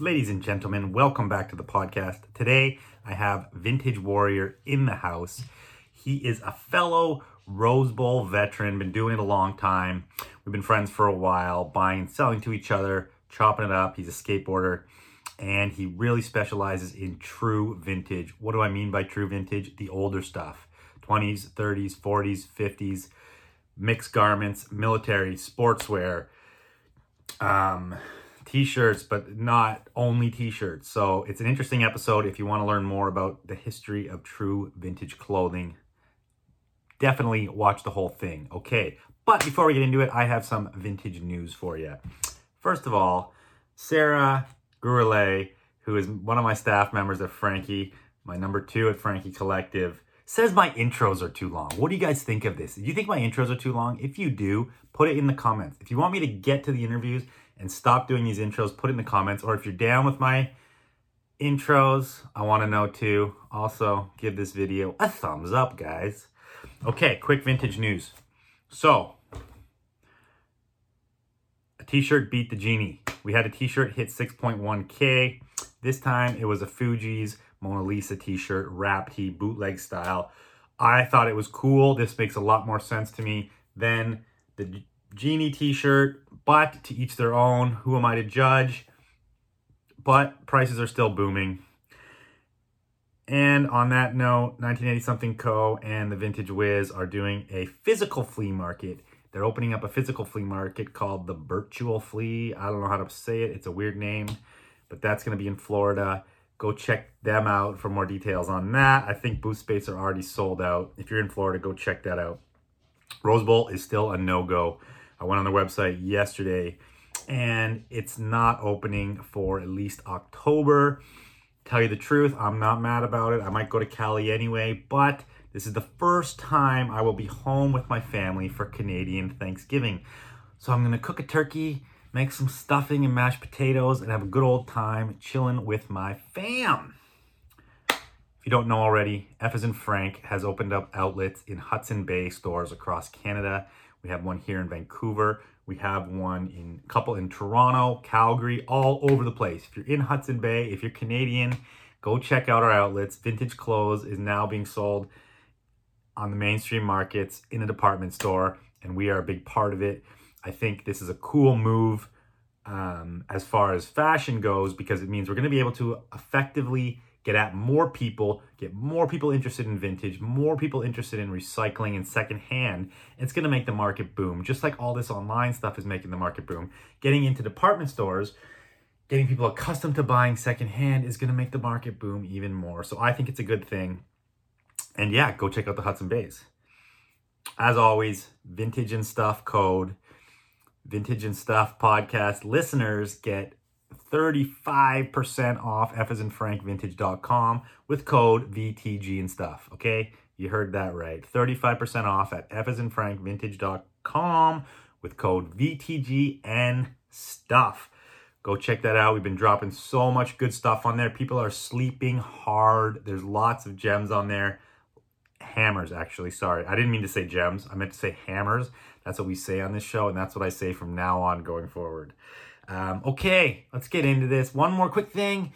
Ladies and gentlemen, welcome back to the podcast. Today I have Vintage Warrior in the house. He is a fellow Rose Bowl veteran, been doing it a long time. We've been friends for a while, buying, and selling to each other, chopping it up. He's a skateboarder and he really specializes in true vintage. What do I mean by true vintage? The older stuff 20s, 30s, 40s, 50s, mixed garments, military, sportswear, um, t-shirts, but not only t-shirts. So it's an interesting episode if you want to learn more about the history of true vintage clothing. Definitely watch the whole thing. Okay. But before we get into it, I have some vintage news for you. First of all, Sarah Gurley, who is one of my staff members at Frankie, my number two at Frankie Collective, says my intros are too long. What do you guys think of this? Do you think my intros are too long? If you do, put it in the comments. If you want me to get to the interviews and stop doing these intros, put it in the comments. Or if you're down with my intros, I want to know too. Also, give this video a thumbs up, guys. Okay, quick vintage news. So, a t-shirt beat the genie. We had a t-shirt hit 6.1K. This time it was a Fugees Mona Lisa t-shirt, rap tee, bootleg style. I thought it was cool. This makes a lot more sense to me than the Genie t-shirt, but to each their own. Who am I to judge? But prices are still booming. And on that note, 1980 something Co. and the Vintage Wiz are doing a physical flea market they're opening up a physical flea market called the Virtual Flea. I don't know how to say it. It's a weird name, but that's going to be in Florida. Go check them out for more details on that. I think booth space are already sold out. If you're in Florida, go check that out. Rose Bowl is still a no-go. I went on the website yesterday and it's not opening for at least October. Tell you the truth, I'm not mad about it. I might go to Cali anyway, but this is the first time I will be home with my family for Canadian Thanksgiving. So I'm gonna cook a turkey, make some stuffing and mashed potatoes, and have a good old time chilling with my fam. If you don't know already, F as in Frank has opened up outlets in Hudson Bay stores across Canada. We have one here in Vancouver. We have one in a couple in Toronto, Calgary, all over the place. If you're in Hudson Bay, if you're Canadian, go check out our outlets. Vintage clothes is now being sold on the mainstream markets in a department store, and we are a big part of it. I think this is a cool move um, as far as fashion goes because it means we're going to be able to effectively get at more people, get more people interested in vintage, more people interested in recycling and secondhand. It's going to make the market boom, just like all this online stuff is making the market boom. Getting into department stores, getting people accustomed to buying secondhand is going to make the market boom even more. So I think it's a good thing. And yeah, go check out the Hudson Bays. As always, Vintage and Stuff code. Vintage and Stuff podcast listeners get 35% off F as in frankvintage.com with code VTG and stuff. Okay, you heard that right. 35% off at F as in frankvintage.com with code VTG and stuff. Go check that out. We've been dropping so much good stuff on there. People are sleeping hard. There's lots of gems on there hammers actually sorry i didn't mean to say gems i meant to say hammers that's what we say on this show and that's what i say from now on going forward um, okay let's get into this. One more quick thing.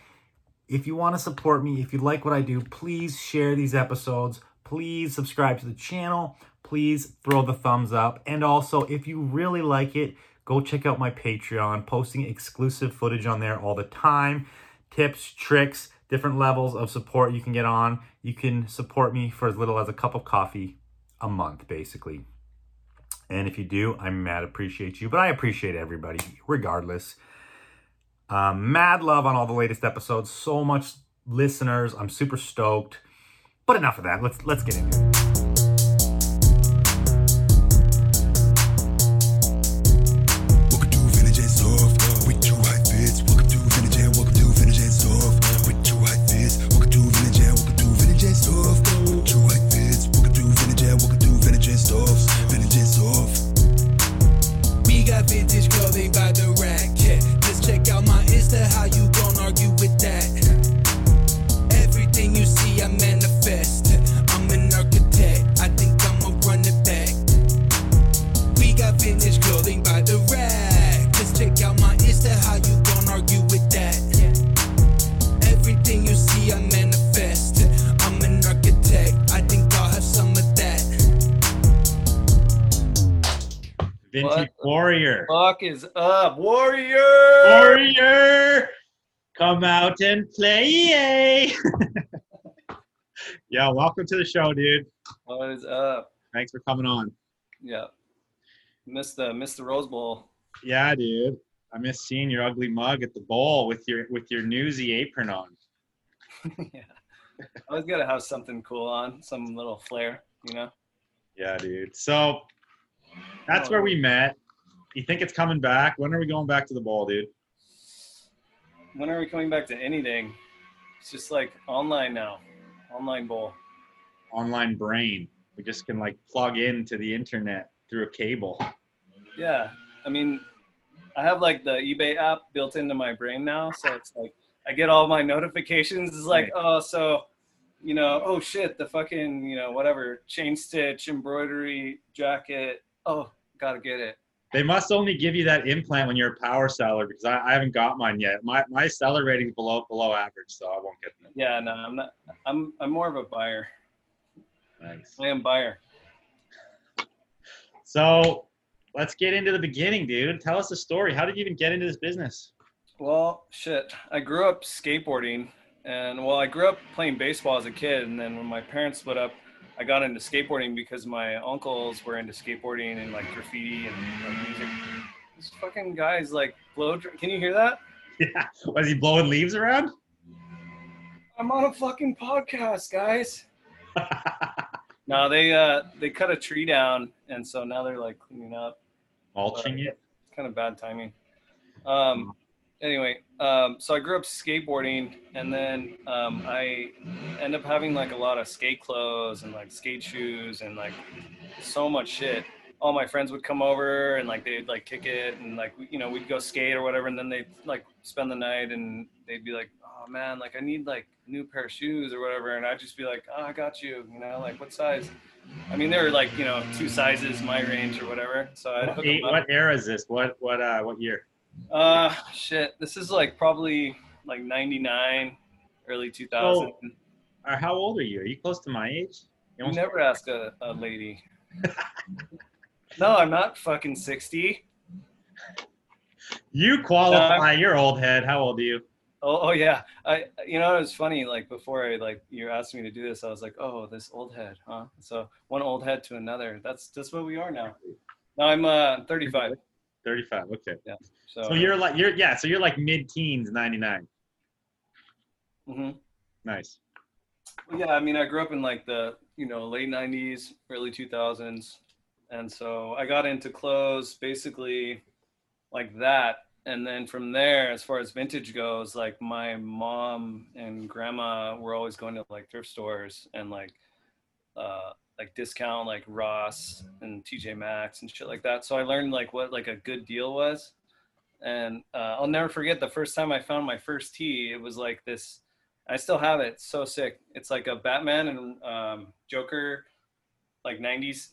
If you want to support me if you like what i do please share these episodes. Please subscribe to the channel. Please throw the thumbs up. And also if you really like it go check out my patreon posting exclusive footage on there all the time. Tips tricks different levels of support you can get on. You can support me for as little as a cup of coffee a month, basically. And if you do, I'm mad appreciate you, but I appreciate everybody regardless. Um, mad love on all the latest episodes. So much listeners. I'm super stoked. But enough of that. Let's let's get into it. Fuck is up, Warrior? Warrior, come out and play. yeah, welcome to the show, dude. What is up? Thanks for coming on. Yeah. Missed the missed the Rose Bowl. Yeah, dude. I miss seeing your ugly mug at the bowl with your with your newsy apron on. yeah. I always gotta have something cool on, some little flair, you know. Yeah, dude. So that's oh. where we met. You think it's coming back? When are we going back to the ball, dude? When are we coming back to anything? It's just like online now. Online bowl. Online brain. We just can like plug into the internet through a cable. Yeah. I mean, I have like the eBay app built into my brain now, so it's like I get all my notifications. It's like, oh, so you know, oh shit, the fucking, you know, whatever, chain stitch, embroidery, jacket. Oh, gotta get it. They must only give you that implant when you're a power seller because I, I haven't got mine yet. My my seller rating's below below average, so I won't get it. Yeah, no, I'm not. I'm I'm more of a buyer. Nice. I am buyer. So let's get into the beginning, dude. Tell us the story. How did you even get into this business? Well, shit. I grew up skateboarding, and well, I grew up playing baseball as a kid, and then when my parents split up, I got into skateboarding because my uncles were into skateboarding and like graffiti and like, music. This fucking guy's like blow. Can you hear that? Yeah. Was he blowing leaves around? I'm on a fucking podcast, guys. No, they uh they cut a tree down, and so now they're like cleaning up. Mulching it. It's kind of bad timing. Um, anyway, um, so I grew up skateboarding, and then um, I end up having like a lot of skate clothes and like skate shoes and like so much shit. All my friends would come over and like they'd like kick it and like you know we'd go skate or whatever, and then they'd like spend the night and they'd be like, oh man, like I need like a new pair of shoes or whatever, and I'd just be like, oh, I got you, you know, like what size? I mean, they were like you know two sizes my range or whatever, so I'd What, hook eight- them up. what era is this? What what uh what year? Uh, shit. This is like probably like 99, early 2000. Or how old are you? Are you close to my age? You you never ask a, a lady. no, I'm not fucking 60. You qualify. You're old head. How old are you? Oh, oh yeah. I, you know, it was funny. Like before I like you asked me to do this, I was like, oh, this old head, huh? So one old head to another. That's just what we are now. Now I'm uh 35. 35. Okay. So, So you're like you're yeah. So you're like mid teens, 99. hmm Nice. Well, yeah, I mean, I grew up in like the you know late '90s, early 2000s, and so I got into clothes basically like that. And then from there, as far as vintage goes, like my mom and grandma were always going to like thrift stores and like uh, like discount like Ross and TJ Maxx and shit like that. So I learned like what like a good deal was. And uh, I'll never forget the first time I found my first tee. It was like this I still have it. It's so sick. It's like a Batman and um, Joker, like '90s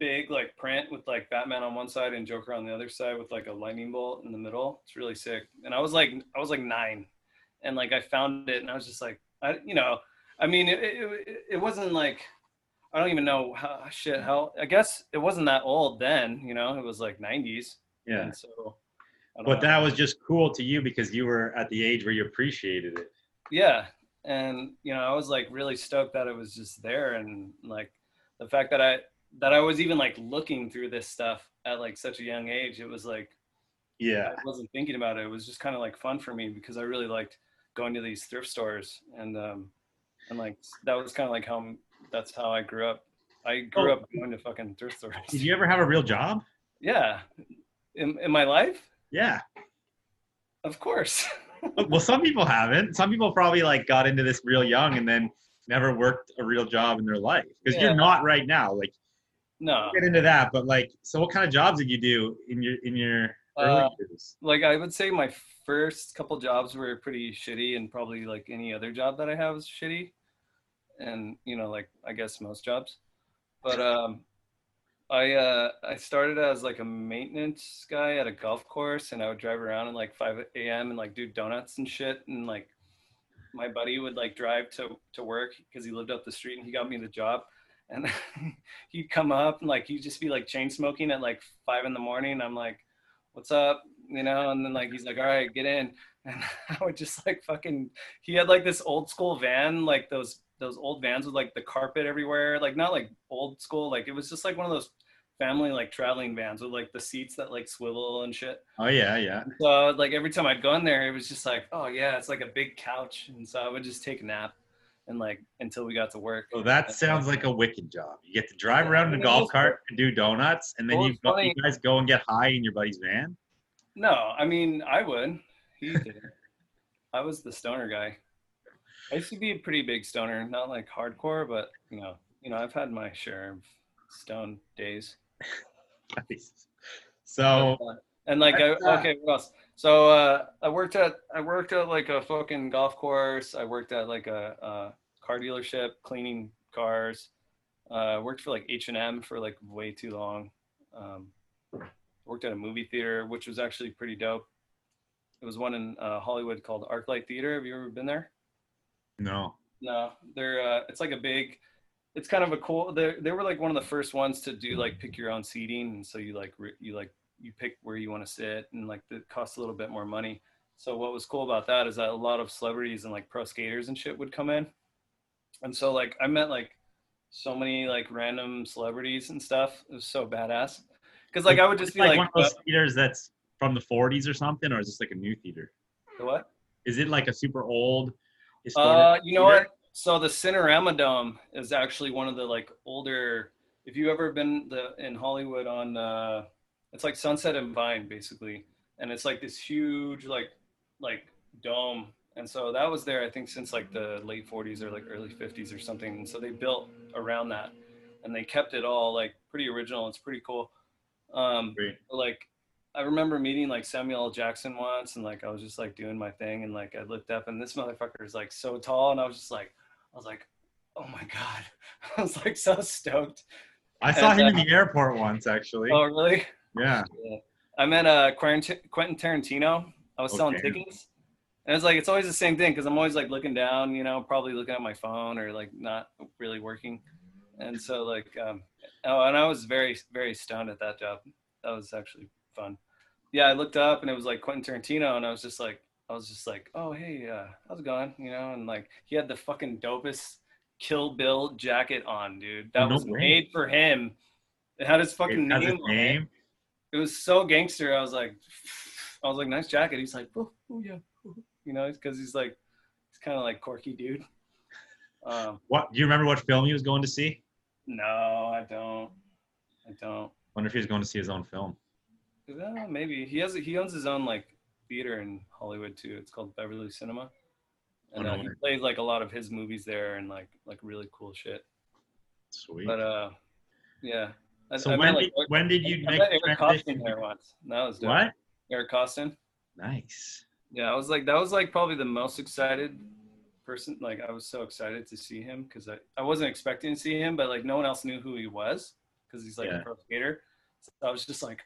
big like print with like Batman on one side and Joker on the other side with like a lightning bolt in the middle. It's really sick. And I was like, I was like nine, and like I found it, and I was just like, I, you know, I mean, it, it, it wasn't like. I don't even know how shit how I guess it wasn't that old then, you know, it was like 90s. Yeah. And so But that was just cool to you because you were at the age where you appreciated it. yeah and you know i was like really stoked that it was just there and like the fact that i that i was even like looking through this stuff at like such a young age it was like Yeah. i wasn't thinking about it it was just kind of like fun for me because i really liked going to these thrift stores and um and like that was kind of like how that's how i grew up i grew Oh. up going to fucking thrift stores Did you ever have a real job? yeah in, in my life Yeah. of course well, some people haven't. Some people probably like got into this real young and then never worked a real job in their life because Yeah. you're not right now. Like no get into that, but like, so what kind of jobs did you do in your in your early Uh, years? like I would say my first couple jobs were pretty shitty and probably like any other job that I have is shitty. And you know, like I guess most jobs. But um I uh I started as like a maintenance guy at a golf course and I would drive around at like 5 a.m. and like do donuts and shit and like my buddy would like drive to to work because he lived up the street and he got me the job and he'd come up and like he'd just be like chain smoking at like five in the morning. I'm like, "What's up?" You know, and then like he's like, "All right, get in," and I would just like fucking. He had like this old school van, like those those old vans with like the carpet everywhere, like not like old school, like it was just like one of those family like traveling vans with like the seats that like swivel and shit. Oh yeah, yeah. So like every time I'd go in there, it was just like, oh yeah, it's like a big couch, and so I would just take a nap, and like until we got to work. Oh, that sounds like a wicked job. You get to drive around in a golf cart and do donuts, and then Well, you, go, you guys go and get high in your buddy's van. No, I mean I would. He did. I was the stoner guy. I used to be a pretty big stoner, not like hardcore, but you know, you know, I've had my share of stone days. Nice. So and like I, okay what else? So uh i worked at i worked at like a fucking golf course. I worked at like a, a car dealership cleaning cars. Uh worked for like h&m for like way too long. Um worked at a movie theater which was actually pretty dope. It was one in uh, hollywood called arclight theater. Have you ever been there? No. no, they're uh, it's like a big. It's kind of a cool. They they were like one of the first ones to do like pick your own seating, and so you like re, you like you pick where you want to sit, and like it costs a little bit more money. So what was cool about that is that a lot of celebrities and like pro skaters and shit would come in, and so like I met like so many like random celebrities and stuff. It was so badass. Because like I would just be like, like, one of those theaters that's from the 40s or something, or is this like a new theater? "Uh, what? Is it like a super old? Uh, you know theater? what? So the Cinerama Dome is actually one of the like older. If you've ever been the in Hollywood on, uh, it's like Sunset and Vine basically, and it's like this huge like like dome. And so that was there, I think, since like the late 40s or like early 50s or something. And so they built around that, and they kept it all like pretty original. It's pretty cool. Um, Great. like I remember meeting like Samuel L. Jackson once, and like I was just like doing my thing, and like I looked up, and this motherfucker is like so tall, and I was just like, I was like, oh my god, I was like so stoked. I saw and, him uh, in the airport once, actually. Oh really? yeah. I met uh Quentin Quentin Tarantino. I was selling Okay. tickets, and it's like it's always the same thing because I'm always like looking down, you know, probably looking at my phone or like not really working, and so like um oh, and I was very very stoned at that job. That was actually fun. Yeah, I looked up and it was like Quentin Tarantino, and I was just like, I was just like, oh hey, uh, how's it going? You know, and like he had the fucking dopest Kill Bill jacket on, dude. That no was way. made for him. It had his fucking name his on it name. it was so gangster. I was like, I was like, nice jacket. He's like, oh, oh yeah, oh," you know, because he's like, he's kind of like quirky dude. Um, What do you remember? What film he was going to see? no, I don't. I don't. Wonder if he was going to see his own film. Uh, maybe he has. He owns his own like theater in Hollywood too. It's called Beverly Cinema, and Oh, uh, he plays like a lot of his movies there and like like really cool shit. Sweet. But uh, yeah. I, so I when met, like, did, when did you I make Eric Koston there once. That was dope. What? Eric Koston. Nice. Yeah, I was like, that was like probably the most excited person. Like, I was so excited to see him because I, I wasn't expecting to see him, but like, no one else knew who he was because he's like Yeah. a pro skater. So I was just like,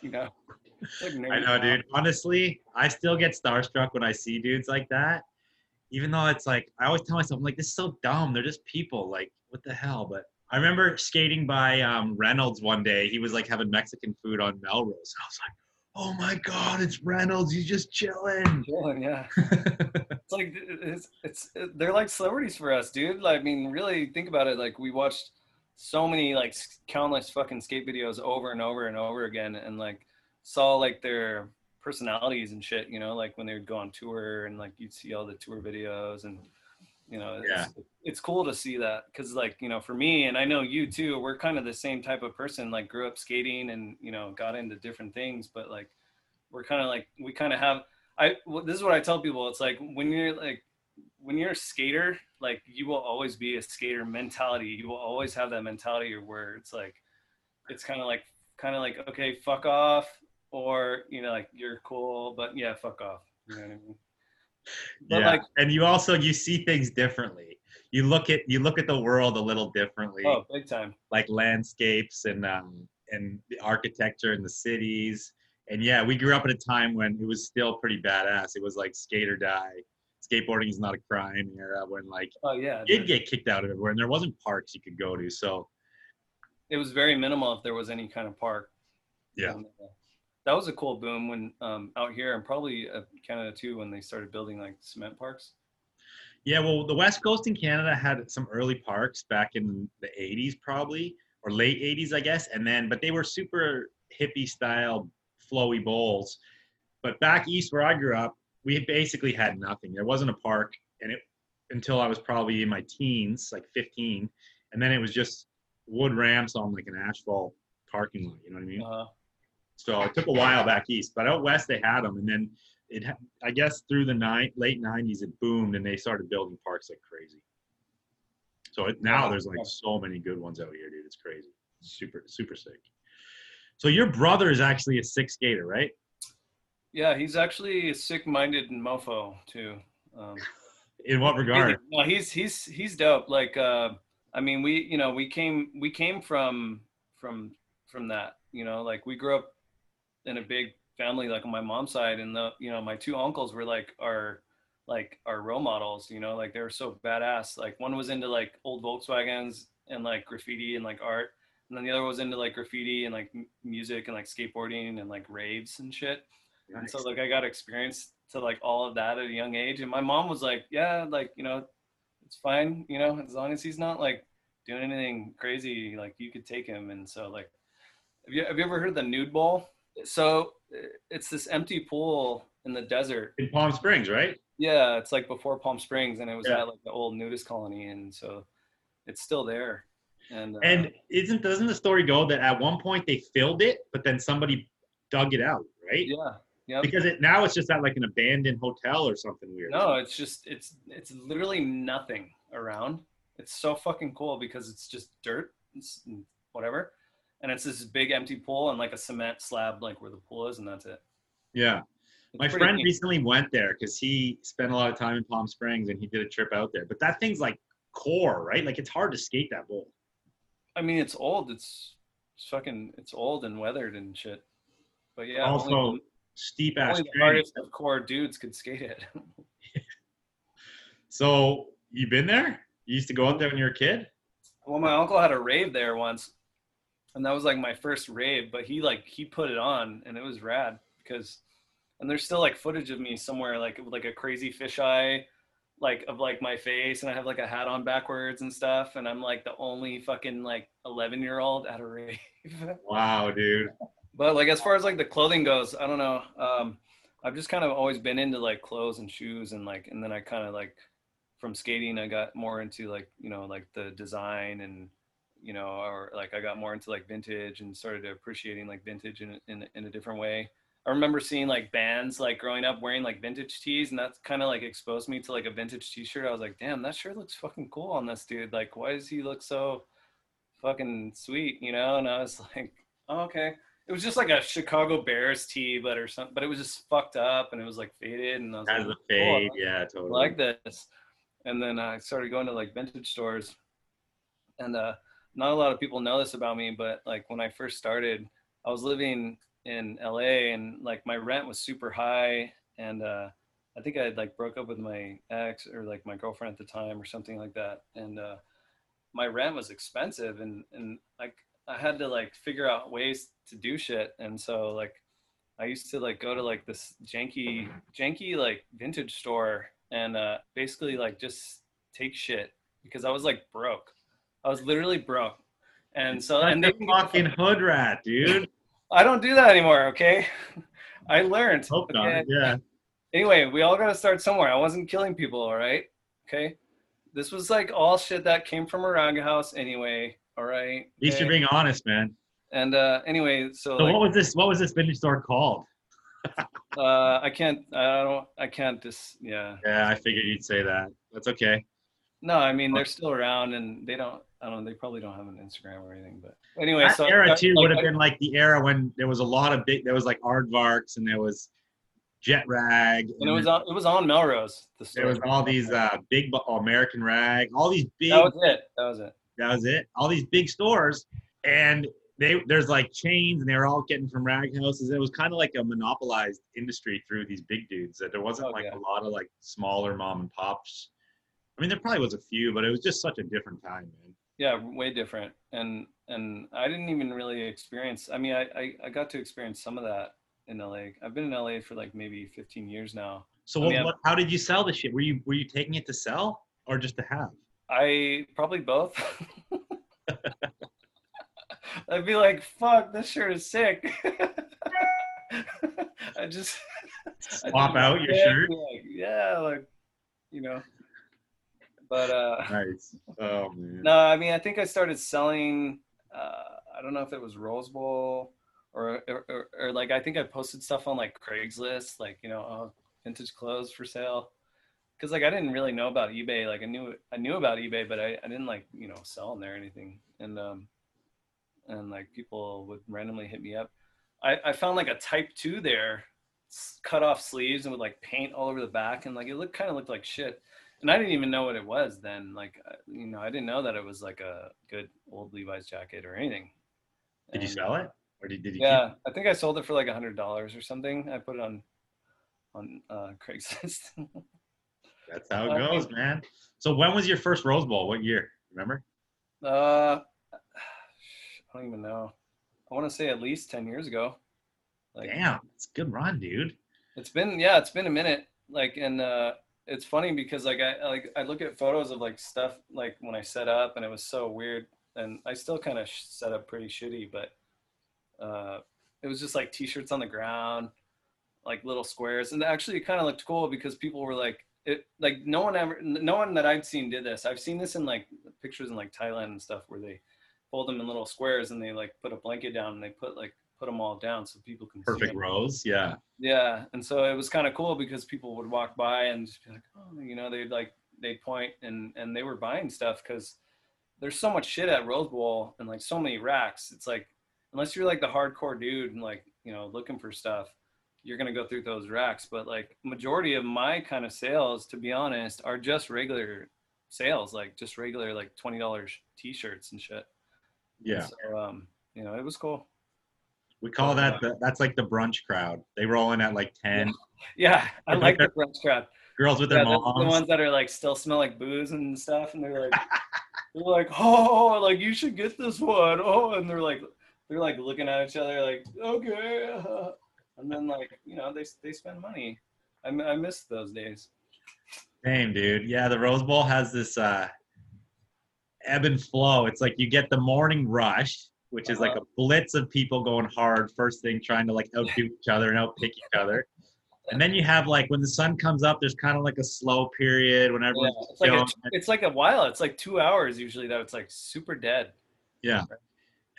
you know, I know, dude. Honestly, I still get starstruck when I see dudes like that. Even though it's like, I always tell myself, I'm like, this is so dumb. They're just people. Like, what the hell? But I remember skating by um, Reynolds one day. He was like having Mexican food on Melrose. I was like, oh my God, it's Reynolds. He's just chilling. Chilling, yeah. It's like it's, it's they're like celebrities for us, dude. Like, I mean, really think about it. Like we watched so many like countless fucking skate videos over and over and over again, and like saw like their personalities and shit. You know, like when they would go on tour and like you'd see all the tour videos and you know it's, Yeah. it's cool to see that because like you know for me and i know you too we're kind of the same type of person like grew up skating and you know got into different things but like we're kind of like we kind of have I this is what I tell people. It's like when you're like when you're a skater, like you will always be a skater mentality. You will always have that mentality where it's like it's kind of like kind of like okay, fuck off, or you know like you're cool, but yeah, fuck off. You know what I mean? But yeah. like and you also you see things differently. You look at you look at the world a little differently. oh, big time. like landscapes and um, and the architecture and the cities. And yeah, we grew up at a time when it was still pretty badass. It was like skate or die. skateboarding is not a crime era when like Oh yeah. did get kicked out of everywhere and there wasn't parks you could go to. So it was very minimal if there was any kind of park. Yeah. That was a cool boom when um, out here and probably uh, Canada too when they started building like cement parks. yeah, well the West Coast in Canada had some early parks back in the 80s probably or late 80s I guess and then but they were super hippie style flowy bowls. But back east where I grew up, we basically had nothing. There wasn't a park and it until I was probably in my teens, like 15, and then it was just wood ramps on like an asphalt parking lot, you know what I mean? Uh, So it took a while back east, but out west they had them, and then it I guess, through the nine, late '90s, it boomed, and they started building parks like crazy. So it, now there's like so many good ones out here, dude. It's crazy, super, super sick. So your brother is actually a sick skater, right? yeah, he's actually a sick-minded mofo too. Um, In what regard? No, he's he's he's dope. Like, uh, I mean, we you know we came we came from from from that. You know, like we grew up in a big family, like on my mom's side, and the you know my two uncles were like our like our role models. You know, like they were so badass. Like one was into like old Volkswagens and like graffiti and like art, and then the other was into like graffiti and like m- music and like skateboarding and like raves and shit. And so like I got experience to like all of that at a young age. And my mom was like, yeah, like, you know, it's fine, you know, as long as he's not like doing anything crazy, like you could take him. And so like have you have you ever heard the nude bowl? So uh, it's this empty pool in the desert. In Palm Springs, right? Yeah, it's like before Palm Springs and it was Yeah. at like the old nudist colony and so it's still there. And uh, And isn't doesn't the story go that at one point they filled it, but then somebody dug it out, right? yeah. Yeah. Because it now it's just at like an abandoned hotel or something weird. No, it's just it's it's literally nothing around. It's so fucking cool because it's just dirt, it's whatever, and it's this big empty pool and like a cement slab like where the pool is, and that's it. Yeah. It's My friend neat. recently went there because he spent a lot of time in Palm Springs and he did a trip out there. But that thing's like core, right? Like it's hard to skate that bowl. I mean, it's old. It's, it's fucking it's old and weathered and shit. But yeah, also, only, steep ass. only the hardest of core dudes could skate it. So you been there? You used to go out there when you were a kid? Well, my uncle had a rave there once, and that was like my first rave. But he like he put it on, and it was rad because, and there's still like footage of me somewhere like with like a crazy fisheye, like of like my face, and I have like a hat on backwards and stuff, and I'm like the only fucking like 11 year old at a rave. Wow, dude. but like as far as like the clothing goes, I don't know. Um, I've just kind of always been into like clothes and shoes, and like, and then I kind of like from skating, I got more into like you know like the design and you know, or like I got more into like vintage and started appreciating like vintage in in, in a different way. I remember seeing like bands like growing up wearing like vintage tees, and that's kind of like exposed me to like a vintage T-shirt. I was like, damn, that shirt looks fucking cool on this dude. Like, why does he look so fucking sweet, you know? And I was like, oh, okay. It was just like a Chicago Bears tee, but or something, but it was just fucked up and it was like faded, and I was like, cool, I fade. like- Yeah, totally. like this. And then I started going to like vintage stores, and uh, not a lot of people know this about me, but like when I first started, I was living in LA, and like my rent was super high, and uh, I think I had like broke up with my ex or like my girlfriend at the time or something like that, and uh, my rent was expensive, and and like I had to like figure out ways to do shit, and so like I used to like go to like this janky janky like vintage store and uh basically like just take shit because I was like broke. I was literally broke. And so and the they, fucking hood rat, dude. I don't do that anymore, okay? I learned. Hope not. okay? Yeah. Anyway, we all got to start somewhere. I wasn't killing people, all right? Okay? This was like all shit that came from around your house anyway, all right? At least Okay? you're being honest, man. And uh anyway, so, So like, what was this? What was this vintage store called? uh I can't I don't I can't just yeah. Yeah, I figured you'd say that. That's okay. No, I mean they're still around, and they don't. I don't. Know, they probably don't have an Instagram or anything. But anyway, That so era like, too like, would have I- been like the era when there was a lot of big. There was like Aardvarks and there was Jet Rag. And it was on. It was on Melrose. The there was all these uh, big bu- American Rag, all these big. That was it. That was it. that was it. All these big stores, and they there's like chains and they were all getting from rag houses. It was kind of like a monopolized industry through these big dudes. That there wasn't Oh, like yeah. a lot of like smaller mom and pops. I mean, there probably was a few, but it was just such a different time, man. yeah way different and and i didn't even really experience i mean I, I i got to experience some of that in la i've been in la for like maybe 15 years now So I what, mean, what, how did you sell the shit? Were you were you taking it to sell or just to have? i probably both i'd be like fuck this shirt is sick i just I Swap just- out your shirt. like, yeah like you know but uh Nice. Oh man. No, I mean, I think I started selling. Uh, I don't know if it was Rose Bowl or, or, or, or like I think I posted stuff on like Craigslist, like you know, oh, vintage clothes for sale. Because like I didn't really know about eBay. Like I knew I knew about eBay, but I, I didn't like you know sell on there or anything. And um, and like people would randomly hit me up. I, I found like a Type Two there, cut off sleeves and with like paint all over the back, and like it looked kind of looked like shit and I didn't even know what it was then. Like, uh, you know, I didn't know that it was like a good old Levi's jacket or anything. Did you sell it or did, did you? Yeah, I think I sold it for like a hundred dollars or something. I put it on on uh, Craigslist. That's how Uh, it goes, man. So when was your first Rose Bowl? What year? Remember? uh, I don't even know. I want to say at least ten years ago. Like, Damn, it's good run, dude. It's been yeah, it's been a minute. Like and uh it's funny because like I like I look at photos of like stuff like when I set up and it was so weird and I still kind of sh- set up pretty shitty but uh it was just like t-shirts on the ground like little squares and actually it kind of looked cool because people were like it like no one ever no one that I've seen did this. I've seen this in like pictures in like Thailand and stuff where they fold them in little squares and they like put a blanket down and they put like put them all down so people can see Perfect rose. Yeah. Yeah, and so it was kind of cool because people would walk by and just be like, oh, you know, they'd like they'd point and and they were buying stuff because there's so much shit at Rose Bowl and like so many racks. It's like unless you're like the hardcore dude and like you know looking for stuff, you're gonna go through those racks. But like majority of my kind of sales, to be honest, are just regular sales, like just regular like twenty dollars t-shirts and shit. Yeah. So um, you know, it was cool. We call that the, that's like the brunch crowd. They roll in at like 10. Yeah, I Like the brunch crowd. Girls with their yeah, those are the ones that are like still smell like booze and stuff, and they're like, they're like, oh, like you should get this one. Oh, and they're like, they're like looking at each other like, okay, uh," and then like, you know, they they spend money. I I miss those days. Same, dude. Yeah, the Rose Bowl has this uh, ebb and flow. It's like you get the morning rush, which is like a blitz of people going hard first thing, trying to like outdo each other and outpick each other. And then you have like when the sun comes up, there's kind of like a slow period when Yeah, it's like a, it's like a while. It's like two hours usually that it's like super dead. Yeah.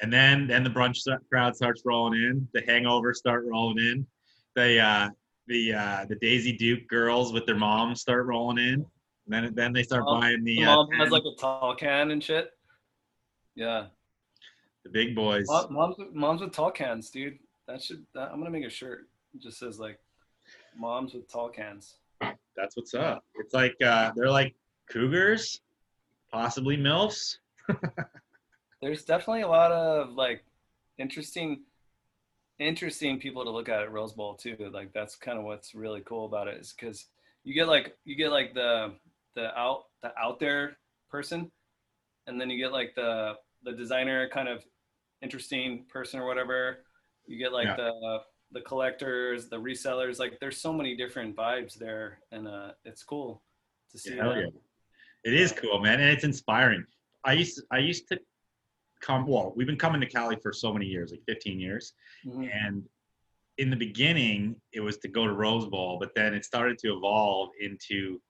And then then the brunch crowd starts rolling in. The hangovers start rolling in. The uh, the uh, the Daisy Duke girls with their moms start rolling in. And then then they start Mom- buying the The uh, mom has like a tall can and shit. Yeah, the big boys. Moms moms with tall cans, dude. That should. That, I'm gonna make a shirt. It just says like, moms with tall cans. That's what's up. It's like uh, they're like cougars, possibly milfs. there's definitely a lot of like interesting interesting people to look at at Rose Bowl too. Like that's kind of what's really cool about it is because you get like you get like the the out the out there person, and then you get like the the designer kind of interesting person or whatever. You get like Yeah. the the collectors, the resellers. Like there's so many different vibes there, and uh, it's cool to see. That. yeah. It is cool, man, and it's inspiring. I used I used to come. Well, we've been coming to Cali for so many years, like 15 years, Mhm. and in the beginning it was to go to Rose Bowl, but then it started to evolve into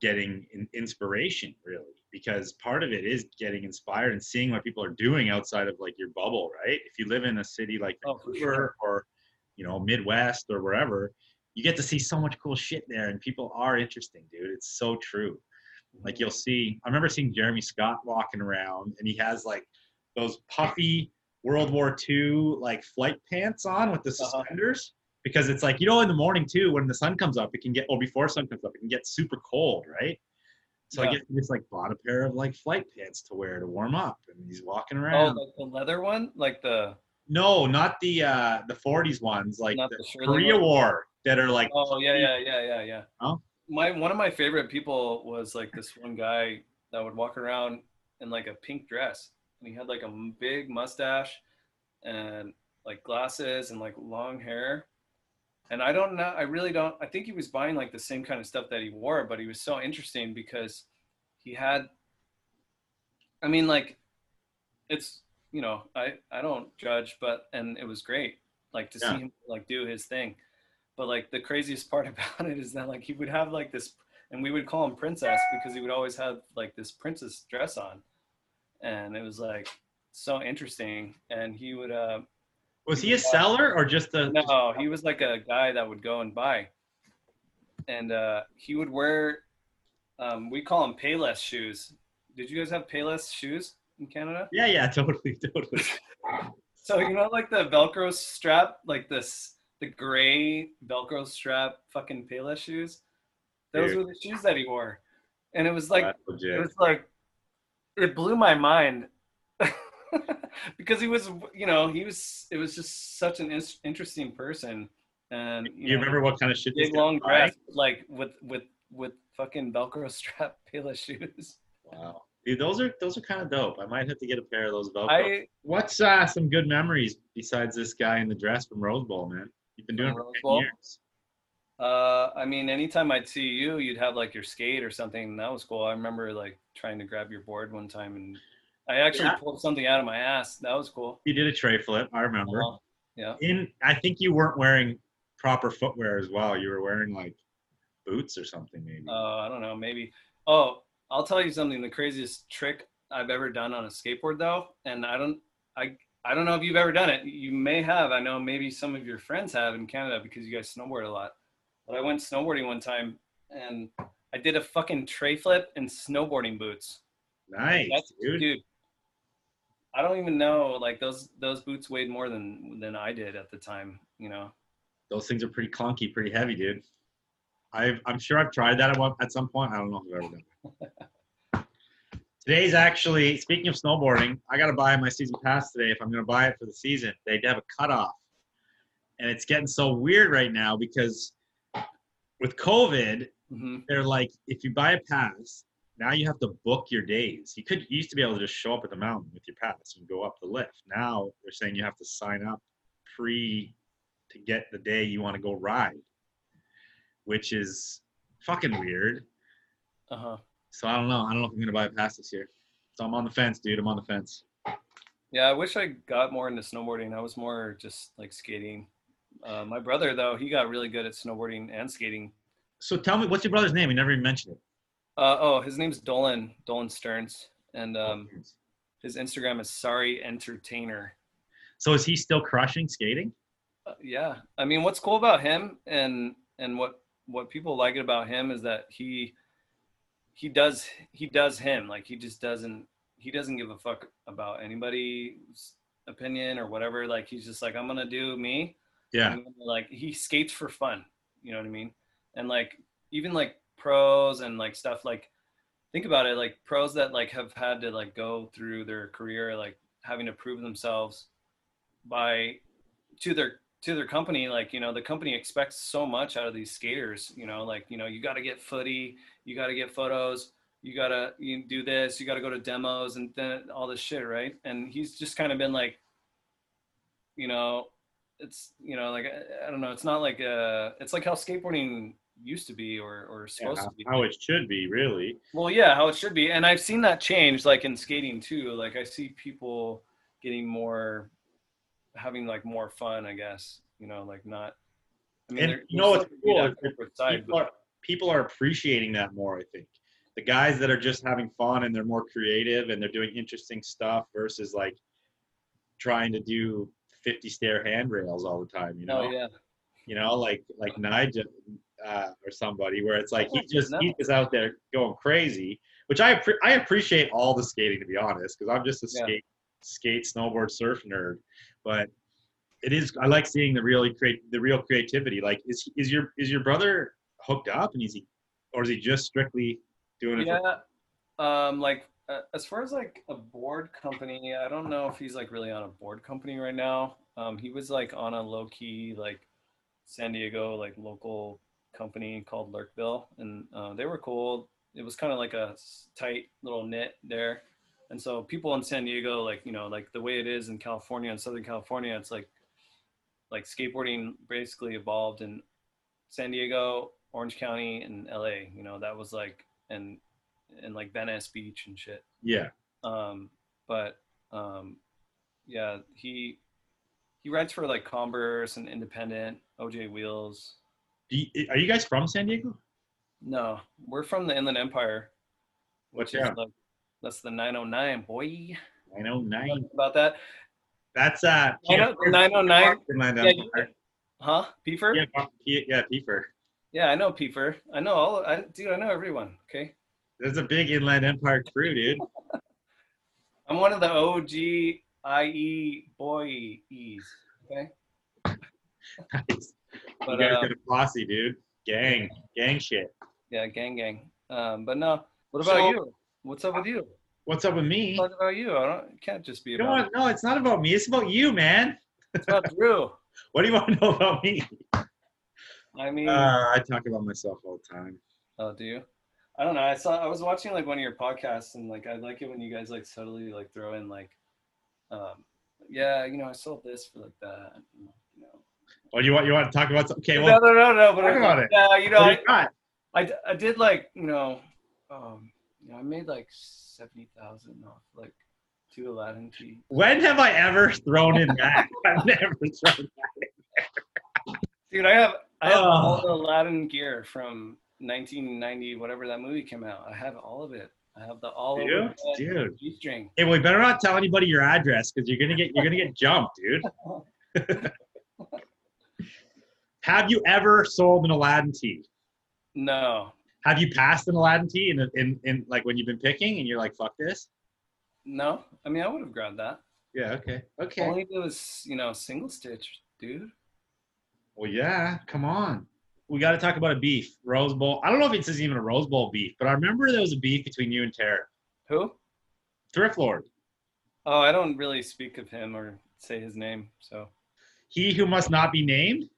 getting inspiration, really, because part of it is getting inspired and seeing what people are doing outside of like your bubble, right? If you live in a city like Oh, Vancouver sure. or you know Midwest or wherever, you get to see so much cool shit there, and people are interesting, dude. It's so true. Like you'll see, I remember seeing Jeremy Scott walking around, and he has like those puffy World War II like flight pants on with the Uh-huh. suspenders. Because it's like you know, in the morning too, when the sun comes up, it can get or before sun comes up, it can get super cold, right? So I guess he just like bought a pair of like flight pants to wear to warm up, and he's walking around. Oh, around. like the leather one, like the no, not the uh the '40s ones, like the, the Korea one. War that are like. Oh yeah, yeah, yeah, yeah, yeah. Oh. My one of my favorite people was like this one guy that would walk around in like a pink dress, and he had like a big mustache and like glasses and like long hair. And I don't know, I really don't. I think he was buying like the same kind of stuff that he wore, but he was so interesting because he had. I mean, like, it's you know, I I don't judge, but and it was great, like to Yeah. see him like do his thing but like the craziest part about it is that like he would have like this and we would call him princess because he would always have like this princess dress on and it was like so interesting and he would uh Was he a seller or just a? no he was like a guy that would go and buy. And uh he would wear um we call them payless shoes. Did you guys have payless shoes in canada? Yeah, yeah, totally, totally. so you know like the velcro strap like this the gray velcro strap fucking payless shoes? Those Dude. were the shoes that he wore. And it was like it was like it blew my mind because he was you know he was it was just such an in- interesting person and you remember what kind of shit this big long was dress like with with with fucking velcro strap payless shoes Wow, dude, those are those are kind of dope. I might have to get a pair of those Velcro. i What's uh, some good memories besides this guy in the dress from Rose Bowl, man? You've been doing it for Rose 10 Bowl? years. Uh, I mean, anytime I'd see you, you'd have like your skate or something. And that was cool. I remember like trying to grab your board one time, and I actually Yeah. pulled something out of my ass. That was cool. You did a tre flip, I remember. Uh, yeah. In, I think you weren't wearing proper footwear as well. You were wearing like boots or something, maybe. Uh, I don't know. Maybe. Oh, I'll tell you something. The craziest trick I've ever done on a skateboard, though, and I don't, I, I don't know if you've ever done it. You may have. I know maybe some of your friends have in Canada because you guys snowboard a lot. But I went snowboarding one time, and I did a fucking tre flip in snowboarding boots. nice, That's dude. dude. I don't even know. Like those those boots weighed more than than I did at the time. You know. Those things are pretty clunky, pretty heavy, dude. I've, I'm sure I've tried that at, one, at some point. I don't know if I've ever done it. Today's actually, speaking of snowboarding, I got to buy my season pass today if I'm going to buy it for the season. They have a cutoff. And it's getting so weird right now because with COVID, hmm they're like, if you buy a pass, now you have to book your days. You could you used to be able to just show up at the mountain with your pass and go up the lift. Now they're saying you have to sign up pre to get the day you want to go ride, which is fucking weird. Uh huh. So I don't know. I don't know if I'm gonna buy a pass this year. So I'm on the fence, dude. I'm on the fence. Yeah, I wish I got more into snowboarding. I was more just like skating. Uh, my brother though, he got really good at snowboarding and skating. So tell me, what's your brother's name? We never even mentioned it. Uh, oh, his name's Dolan Dolan Stearns, and um, his Instagram is Sorry Entertainer. so is he still crushing skating? Uh, yeah, I mean, what's cool about him and and what what people like about him is that he he does he does him like he just doesn't he doesn't give a fuck about anybody's opinion or whatever. Like he's just like I'm gonna do me. Yeah. Like he skates for fun. You know what I mean? And like even like pros and like stuff like think about it like pros that like have had to like go through their career like having to prove themselves by to their to their company like you know the company expects so much out of these skaters you know like you know you got to get footy you got to get photos you got to you do this you got to go to demos and then all this shit right? And he's just kind of been like you know it's you know like I, I don't know it's not like uh it's like how skateboarding used to be or or supposed how, to be how it should be, really. well, yeah, how it should be. And I've seen that change like in skating too. Like I see people getting more having like more fun, I guess. You know, like not I And there- you know what's cool is be that corporate side, people but- are people are appreciating that more. I think the guys that are just having fun and they're more creative and they're doing interesting stuff versus like trying to do 50 stair handrails all the time. You oh, know, oh yeah. you know, like like Nigel uh, or somebody where it's like he just he is out there going crazy. Which I appre- I appreciate all the skating to be honest, because I'm just a Yeah. skate skate snowboard surf nerd, but. It is. I like seeing the really create the real creativity. Like, is is your is your brother hooked up and is he or is he just strictly doing it. For- Yeah. Um, like uh, as far as like a board company, I don't know if he's like really on a board company right now. Um, he was like on a low key like San Diego like local company called Lurkville, and uh, they were cool. It was kind of like a tight little knit there, and so people in San Diego, like you know, like the way it is in California and Southern California, it's like like skateboarding basically evolved in San Diego, Orange County, and LA. You know, that was like and and like Venice Beach and shit. yeah. Um, but um, yeah, he he writes for like Converse and Independent, OJ Wheels. You, are you guys from San Diego? No, we're from the Inland Empire, What's that? that's the 909 boy. 909. About that, That's uh. I 909. Inland Yeah, huh? Piefer? Yeah, yeah, yeah, Yeah, I know Piefer. I know all. I dude, I know everyone. Okay, There's a big Inland Empire crew, dude. I'm one of the OG IE boys. Okay, Nice. but you guys uh, got a posse, dude. Gang, gang shit. yeah, gang, gang. Um, but no. What about So- you? What's up with you? What's up with me? Talk about you. I don't. It can't just be You about. what? No, it's not about me. It's about you, man. It's about Drew. What do you want to know about me? I mean, Uh, I talk about myself all the time. oh, do you? I don't know. I saw. I was watching like one of your podcasts, and like I like it when you guys like subtly like throw in like, um, yeah, you know, I sold this for like that. You know. Oh, you want you want to talk about? some- Okay, no, well, no, no, no. But talk I- about it. Yeah, you know, I, you? I, I did like you know, um, you know, I made like seventy thousand off like two Aladdin tee. When have I ever thrown in that? I've never thrown in that, Dude, I have I have Oh. all the Aladdin gear from 1990, whatever that movie came out. I have all of it. I have the all Dude, over the dude. G string. Hey, we better not tell anybody your address because you're gonna get you're gonna get jumped, dude. have you ever sold an Aladdin tee? No, Have you passed an Aladdin tee in, in in like when you've been picking and you're like, fuck this? no. I mean, I would have grabbed that. Yeah. Okay. Okay. Only it was, you know, single stitch, dude. Well, yeah. Come on. We got to talk about a beef Rose Bowl. I don't know if it's even a Rose Bowl beef, but I remember there was a beef between you and Tara. Who? Thrift Lord. Oh, I don't really speak of him or say his name. So, He who must not be named.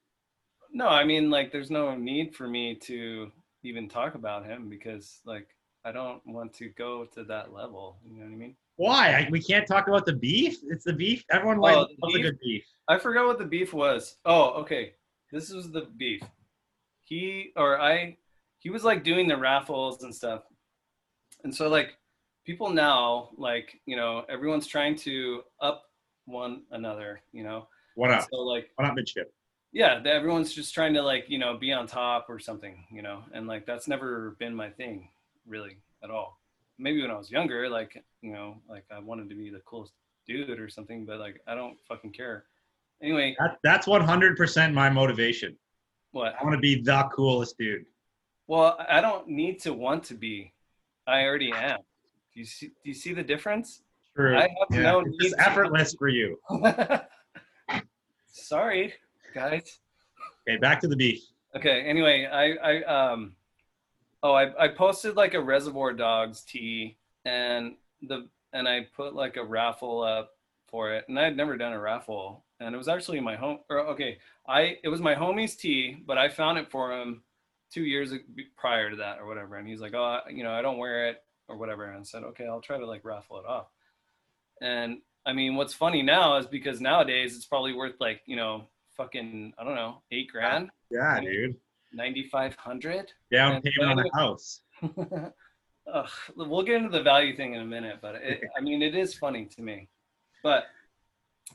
No, I mean, like, there's no need for me to even talk about him because, like, I don't want to go to that level. You know what I mean? Why? I, we can't talk about the beef. It's the beef. Everyone Oh, likes the a beef? good beef. I forgot what the beef was. Oh, okay. This was the beef. He or I, he was like doing the raffles and stuff. And so, like, people now, like, you know, everyone's trying to up one another, you know? What up? So, like, What up, midship? Yeah, everyone's just trying to, like, you know, be on top or something, you know? And, like, that's never been my thing, really, at all. Maybe when I was younger, like, you know, like, I wanted to be the coolest dude or something, but, like, I don't fucking care. Anyway, That, that's 100% my motivation. what? I want to be the coolest dude. Well, I don't need to want to be. I already am. Do you see? Do you see the difference? True. I have Yeah, no it's need just to- effortless for you. Sorry, guys. Okay, back to the beef. Okay. Anyway, I I um, oh I I posted like a Reservoir Dogs tee and the and I put like a raffle up for it, and I had never done a raffle, and it was actually my home. Or okay, I it was my homie's tee, but I found it for him two years prior to that or whatever, and he's like, oh, you know, I don't wear it or whatever, and I said, okay, I'll try to like raffle it off. And I mean, what's funny now is because nowadays it's probably worth like you know fucking I don't know eight grand, Yeah, dude. ninety five hundred. Down payment on a house. Ugh, we'll get into the value thing in a minute, but it, I mean, it is funny to me. But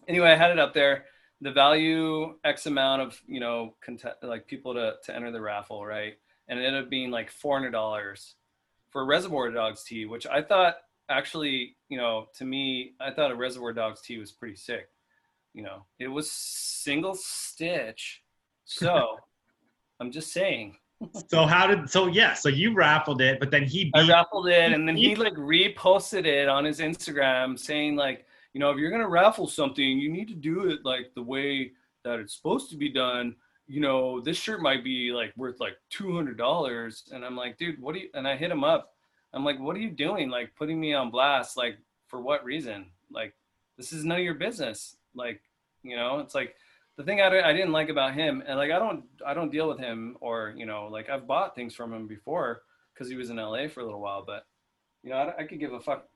anyway, I had it up there. The value X amount of you know cont- like people to to enter the raffle, right? And it ended up being like four hundred dollars for a Reservoir Dogs tee, which I thought actually, you know, to me, I thought a Reservoir Dogs tee was pretty sick. You know, it was single stitch, so I'm just saying. So how did so yeah, so you raffled it, but then he I raffled it, and then he like reposted it on his Instagram, saying like, you know, if you're gonna raffle something, you need to do it like the way that it's supposed to be done. You know, this shirt might be like worth like two hundred dollars, and I'm like, dude, what do you? And I hit him up, I'm like, what are you doing? Like putting me on blast? Like for what reason? Like this is none of your business. Like you know, it's like the thing I, I didn't like about him, and like I don't I don't deal with him or you know like I've bought things from him before because he was in LA for a little while, but you know I, I could give a fuck.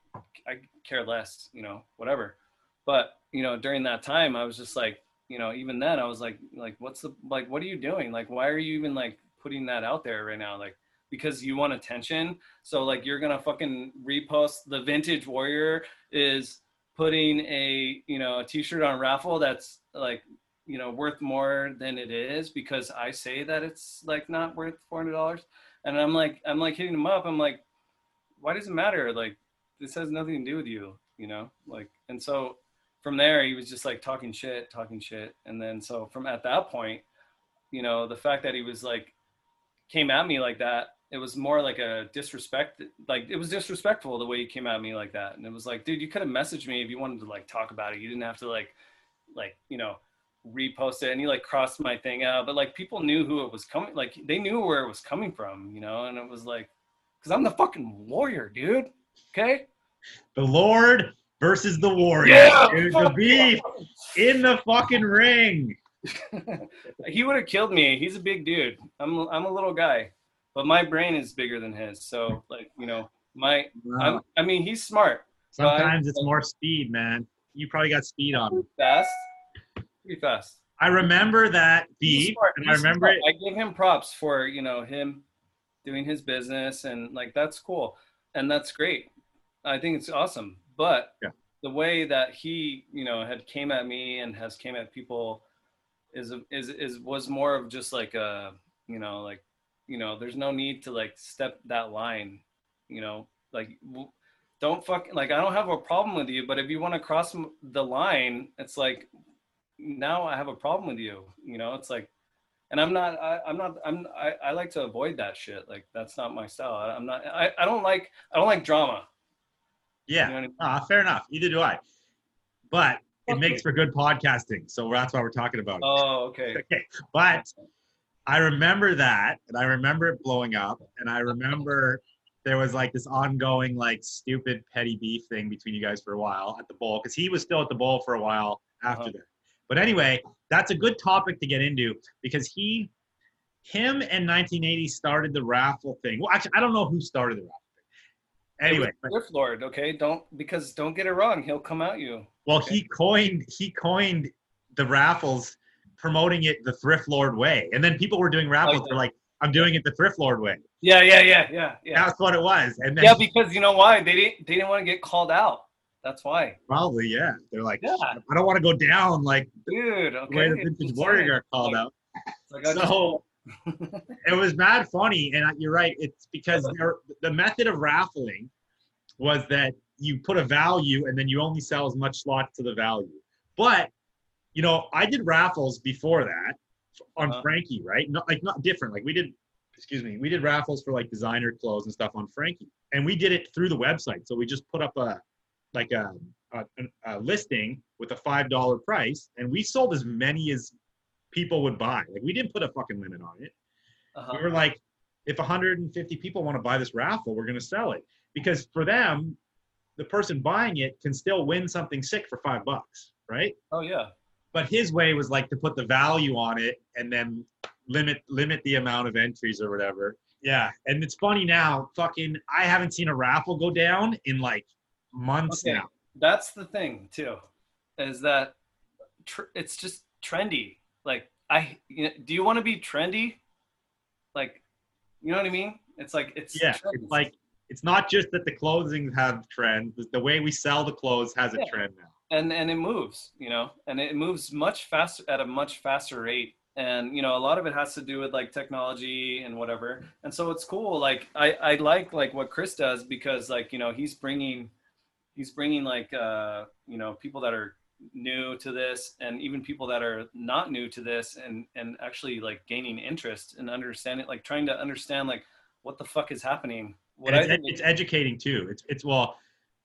I care less, you know, whatever. But you know, during that time, I was just like, you know, even then, I was like, like, what's the like, what are you doing? Like, why are you even like putting that out there right now? Like, because you want attention. So like, you're gonna fucking repost the Vintage Warrior is putting a you know a T-shirt on raffle that's like you know worth more than it is because I say that it's like not worth four hundred dollars, and I'm like I'm like hitting him up. I'm like, why does it matter? Like this has nothing to do with you, you know. Like and so from there he was just like talking shit, talking shit, and then so from at that point, you know, the fact that he was like came at me like that it was more like a disrespect like it was disrespectful the way he came at me like that. And it was like dude you could have messaged me if you wanted to like talk about it. You didn't have to like like you know repost it. And he like crossed my thing out. But like people knew who it was coming like they knew where it was coming from you know? And it was like because i'm the fucking warrior dude okay? The Lord versus the Warrior. Yeah, Dude, the beef in the fucking ring. he would have killed me. He's a big dude. I'm i'm a little guy but my brain is bigger than his so like you know my i mean he's smart Sometimes it's more speed, man. You probably got speed on him. fast pretty fast I remember that smart. and I remember smart. it. I give him props for you know him doing his business and like that's cool and that's great. I think it's awesome. But Yeah. the way that he you know had came at me and has came at people is is is was more of just like a you know like you know there's no need to like step that line you know like don't fuck like I don't have a problem with you but if you want to cross the line it's like now I have a problem with you. You know, it's like, and I'm not, I, I'm not, I'm, I, I like to avoid that shit. Like that's not my style. I, I'm not, I, I don't like, I don't like drama. Yeah, You know I mean? ah, fair enough. Either do I. But it makes for good podcasting, so that's why we're talking about it. Oh, okay. Okay, but I remember that, and I remember it blowing up, and I remember there was like this ongoing, like stupid petty beef thing between you guys for a while at the bowl, because he was still at the bowl for a while after Uh-huh. that. But anyway, that's a good topic to get into because he, him, and 1980 started the raffle thing. Well, actually, I don't know who started the raffle thing. Anyway, Thrift Lord. Okay. Don't, because don't get it wrong. He'll come at you. Well, he coined he coined the raffles, promoting it the thrift lord way, and then people were doing raffles. They're like, "I'm doing it the thrift lord way." Yeah. Yeah. Yeah. Yeah. Yeah. That's what it was, and then Yeah. Because you know why? They didn't, they didn't want to get called out. That's why. probably yeah, they're like, Yeah. "I don't want to go down like Dude. the Okay. way the vintage warrior got called out." like So it was mad funny, and you're right. It's because the method of raffling was that you put a value, and then you only sell as much slots to the value. But you know, I did raffles before that on Uh-huh. Frankie, right? Not like not different. Like we did, excuse me, we did raffles for like designer clothes and stuff on Frankie, and we did it through the website. So we just put up a like a, a, a listing with a five dollar price, and we sold as many as people would buy. Like we didn't put a fucking limit on it. uh-huh. We were like, if 150 people want to buy this raffle, we're going to sell it because for them, the person buying it can still win something sick for five bucks, right? Oh yeah. But his way was like to put the value on it and then limit limit the amount of entries or whatever. Yeah, and it's funny now. Fucking, I haven't seen a raffle go down in like months Okay. now. that's the thing too is that tr- it's just trendy like i you know, do you want to be trendy like you know what i mean it's like it's Yeah, it's like it's not just that the clothing have trends. The way we sell the clothes has a trend now. And and it moves you know and it moves much faster at a much faster rate. And you know a lot of it has to do with like technology and whatever. And so it's cool like i i like like what chris does because like you know he's bringing he's bringing like uh you know people that are new to this and even people that are not new to this and and actually like gaining interest and understanding like trying to understand like what the fuck is happening. What it's, think ed- it's educating too. It's it's well,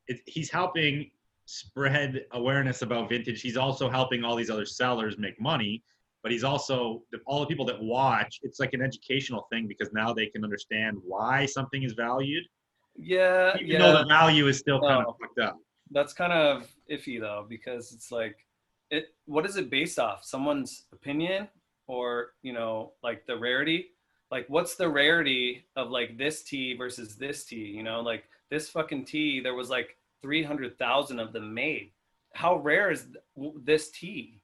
it's he's helping spread awareness about vintage. He's also helping all these other sellers make money, but he's also all the people that watch. It's like an educational thing because now they can understand why something is valued. Yeah, even yeah. though the value is still kind of oh. fucked up. That's kind of iffy though, because it's like, it. What is it based off? Someone's opinion, or you know, like the rarity. Like, what's the rarity of like this tee versus this tee? You know, like this fucking tee. There was like three hundred thousand of them made. How rare is this tee?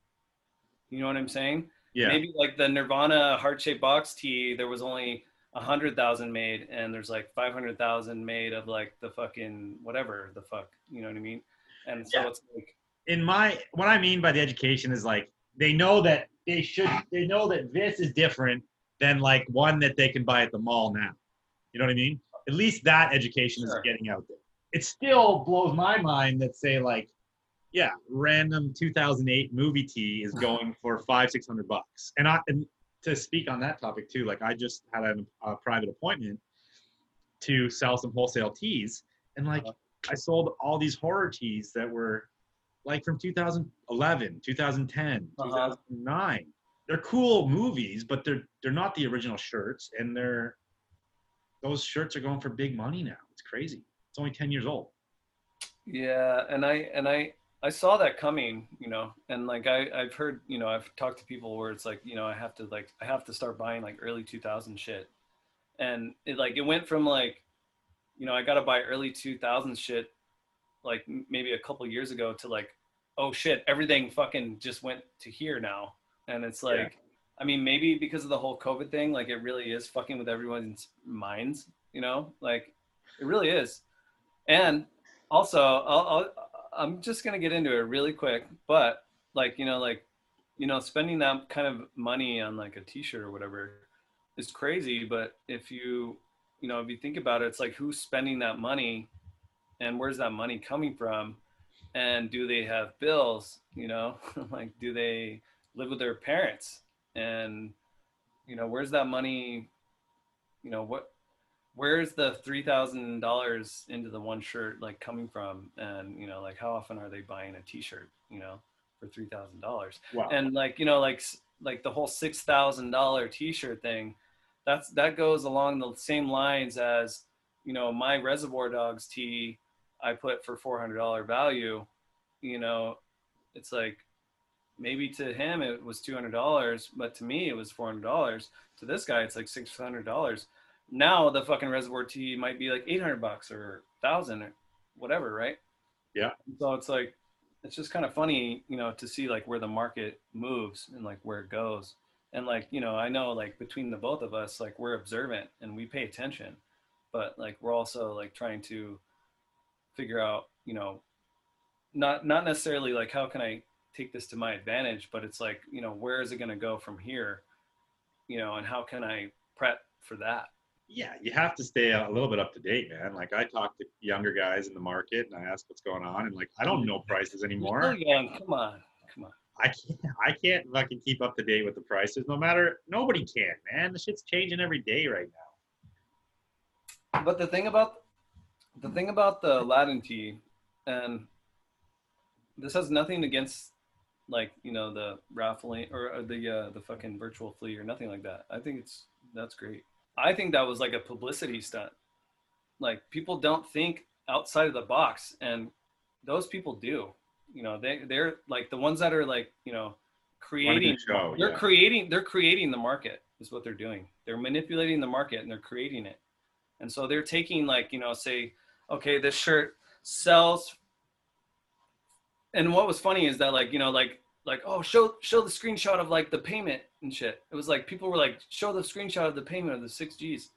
You know what I'm saying? Yeah, Maybe like the Nirvana heart shaped box tee, there was only a hundred thousand made, and there's like five hundred thousand made of like the fucking whatever the fuck, you know what I mean? And so Yeah. it's like, in my what I mean by the education is like they know that they should they know that this is different than like one that they can buy at the mall now. You know what I mean? At least that education Sure. is getting out there. It still blows my mind that say like, yeah, random 2008 movie tee is going for five six hundred bucks. And I and to speak on that topic too, like I just had a, a private appointment to sell some wholesale tees, and like I sold all these horror tees that were like from 2011, 2010, Uh-huh. 2009. They're cool movies, but they're they're not the original shirts, and they're those shirts are going for big money now. It's crazy. It's only 10 years old. yeah, and I and I I saw that coming, you know, and like I I've heard, you know, I've talked to people where it's like, you know, I have to like I have to start buying like early 2000 shit, and it like it went from like, you know, I got to buy early 2000 shit, like maybe a couple years ago to like, oh shit, everything fucking just went to here now, and it's like. Yeah. I mean, maybe because of the whole COVID thing, like it really is fucking with everyone's minds, you know, like it really is. And also, I'll, I'll, I'm just gonna get into it really quick, but like you know, like you know, spending that kind of money on like a T-shirt or whatever is crazy. But if you, you know, if you think about it, it's like who's spending that money, and where's that money coming from, and do they have bills? You know, like do they live with their parents? And you know, where's that money? You know what? Where's the three thousand dollars into the one shirt like coming from? And you know like how often are they buying a t-shirt you know for three thousand dollars? Wow. and like you know like like the whole six thousand dollar t-shirt thing that's that goes along the same lines as you know my reservoir dogs tee i put for four hundred dollar value you know it's like maybe to him it was two hundred dollars but to me it was four hundred dollars. To this guy it's like six hundred dollars now the fucking reservoir tee might be like 800 bucks or 1000 or whatever right? Yeah. so it's like it's just kind of funny you know to see like where the market moves and like where it goes. And like you know i know like between the both of us like we're observant and we pay attention but like we're also like trying to figure out you know not not necessarily like how can i take this to my advantage but it's like you know where is it going to go from here you know and how can i prep for that yeah, you have to stay a little bit up to date, man. Like I talk to younger guys in the market and I ask what's going on, and like I don't know prices You're anymore. young. Come on, come on. I can't I can't fucking keep up to date with the prices. No matter nobody can, man. The shit's changing every day right now. But the thing about the thing about the Aladdin tee, and this has nothing against like you know the raffling or, or the uh, the fucking virtual flea or nothing like that. I think it's that's great. I think that was like a publicity stunt. Like people don't think outside of the box, and those people do. You know, they they're like the ones that are like you know creating show, they're yeah. creating they're creating the market is what they're doing they're manipulating the market and they're creating it and so they're taking like you know say okay this shirt sells and what was funny is that like you know like like oh show show the screenshot of like the payment and shit. It was like people were like show the screenshot of the payment of the six g's.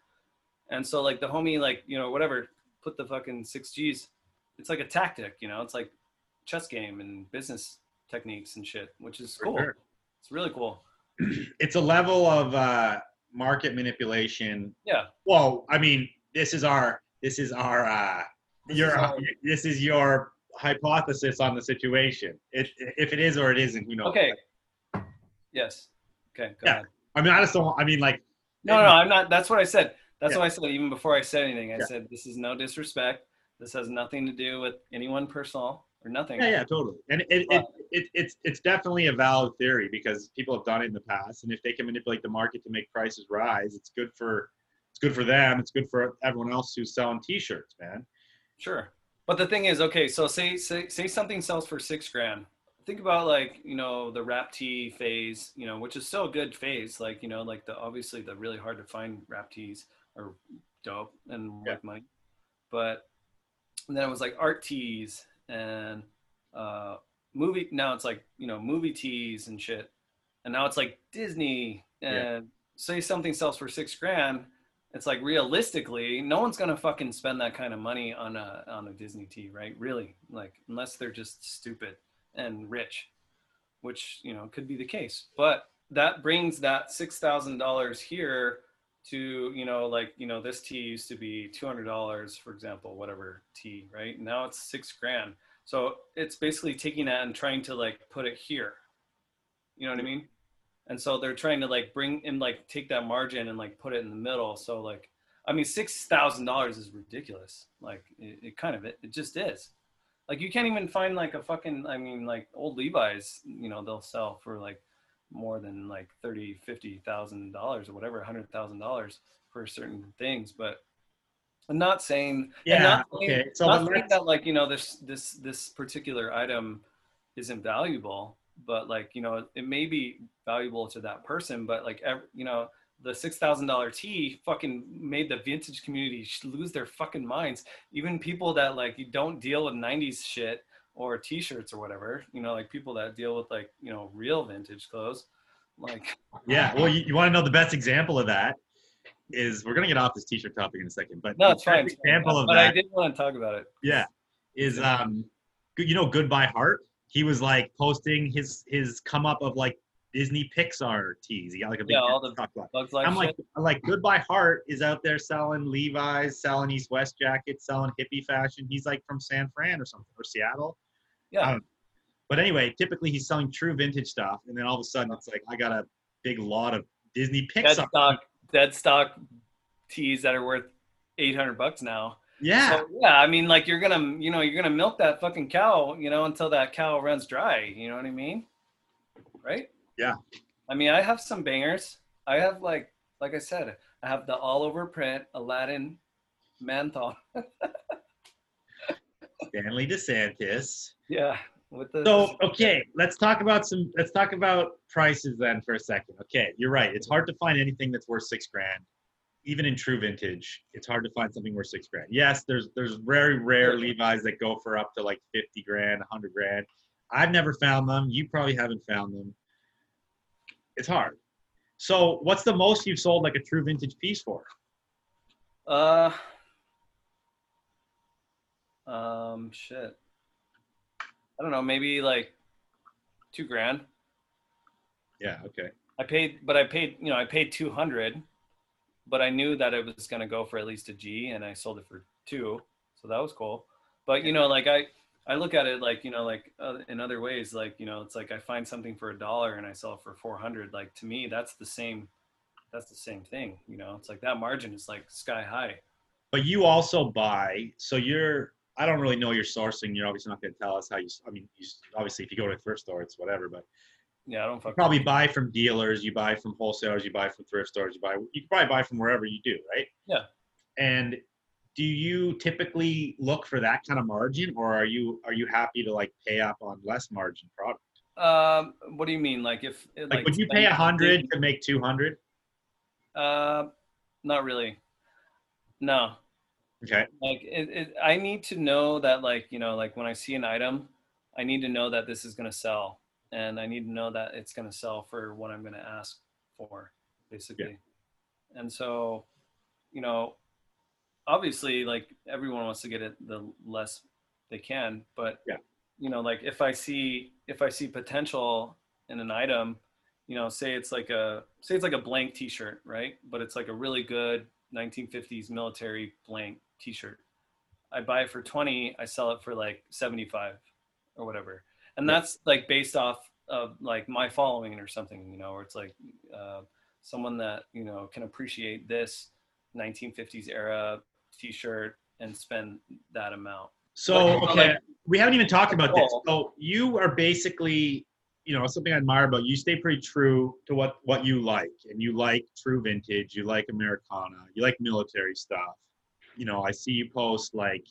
And so like the homie like you know whatever put the fucking six g's. It's like a tactic you know? It's like chess game and business techniques and shit which is For cool. sure. it's really cool. It's a level of uh, market manipulation. yeah. Well, I mean, this is our this is our uh, This your is our- this is your hypothesis on the situation. It, if it is or it isn't, who knows? Okay. Yes. Okay. Go Yeah. ahead. I mean, I just don't. I mean, like, No, no, no, I'm not. That's what I said. That's Yeah. what I said even before I said anything. I Yeah. said this is no disrespect. This has nothing to do with anyone personal or nothing. Yeah, yeah, totally. And it, it, it, it, it's it's definitely a valid theory because people have done it in the past, and if they can manipulate the market to make prices rise, it's good for it's good for them. It's good for everyone else who's selling T-shirts, man. Sure. But the thing is, okay, so say say say something sells for six grand. Think about like you know the rap tee phase, you know, which is still a good phase. Like you know, like the obviously the really hard to find rap tees are dope and Yeah. worth money. But then it was like art tees and uh, movie. Now it's like you know movie tees and shit. And now it's like Disney. And Yeah. say something sells for six grand, it's like realistically, no one's gonna fucking spend that kind of money on a on a Disney tee, right? Really, like unless they're just stupid and rich, which you know could be the case. But that brings that six thousand dollars here to you know like you know this tee used to be two hundred dollars, for example, whatever tee, right? Now it's six grand. So it's basically taking that and trying to like put it here. You know what I mean? And so they're trying to like bring and like take that margin and like put it in the middle so like i mean six thousand dollars is ridiculous like it, it kind of it, it just is like you can't even find like a fucking i mean like old levi's you know they'll sell for like more than like 30 50 thousand dollars or whatever a hundred thousand dollars for certain things but i'm not saying Yeah. not saying- Okay. So not saying that like you know this this this particular item isn't valuable but like you know it may be valuable to that person but like ev you know the six thousand dollar tee fucking made the vintage community lose their fucking minds even people that like you don't deal with 90s shit or t-shirts or whatever you know like people that deal with like you know real vintage clothes like Yeah. Well, you, you want to know the best example of that is we're gonna get off this T-shirt topic in a second, but no it's fine example of but i that, did want to talk about it yeah, is um, you know, Goodbye Heart. He was like posting his his come up of like Disney Pixar tees. He got like a big Yeah, all the bugs like I'm shit. like, I'm like, Goodbye Heart is out there selling Levi's, selling East West jackets, selling hippie fashion. He's like from San Fran or something, or Seattle. yeah um, But anyway, typically he's selling true vintage stuff, and then all of a sudden it's like I got a big lot of Disney Pixar dead stock dead stock tees that are worth 800 bucks now Yeah, So, yeah, I mean, like you're gonna, you know, you're gonna milk that fucking cow, you know, until that cow runs dry. You know what I mean? Right? Yeah. I mean, I have some bangers. I have like, like I said, I have the all over print Aladdin Manthon. Stanley DeSantis. Yeah, with the. So okay, let's talk about some. Let's talk about prices then for a second. Okay, you're right. It's hard to find anything that's worth six grand, even in true vintage. It's hard to find something worth six grand. Yes, there's there's very rare Levi's that go for up to like fifty grand, hundred grand. I've never found them. You probably haven't found them. It's hard. So, what's the most you've sold like a true vintage piece for? Uh. Um. Shit. I don't know. Maybe like two grand. Yeah. Okay. I paid, but I paid, you know, I paid 200, but I knew that it was going to go for at least a G and I sold it for two. So that was cool. But, you know, like I, I look at it like, you know, like uh, in other ways, like, you know, it's like I find something for a dollar and I sell it for 400. Like to me, that's the same, that's the same thing. You know, it's like that margin is like sky high. But you also buy, so you're. I don't really know your sourcing. You're obviously not going to tell us how you. I mean, you, obviously, if you go to a thrift store, it's whatever. But Yeah. I don't fuck. probably buy from dealers. You buy from wholesalers. You buy from thrift stores. You buy. You can probably buy from wherever you do, right? Yeah. And do you typically look for that kind of margin, or are you are you happy to like pay up on less margin product? Um, what do you mean? Like if, Like, would you pay a hundred to make two hundred? Uh, not really. No, Okay. like it, it i need to know that like you know like when i see an item i need to know that this is going to sell and i need to know that it's going to sell for what i'm going to ask for basically. And so you know obviously like everyone wants to get it the less they can but Yeah. you know like if i see if i see potential in an item you know say it's like a say it's like a blank t-shirt right? But it's like a really good 1950s military blank t-shirt. I buy it for 20 i sell it for like 75 or whatever and Yeah. that's like based off of like my following or something you know or it's like uh, someone that you know can appreciate this 1950s era t-shirt and spend that amount So Like, okay, like- we haven't even talked about this. So you are basically you know something I admire about you. You stay pretty true to what what you like, and you like true vintage. You like Americana. You like military stuff. You know, I see you post like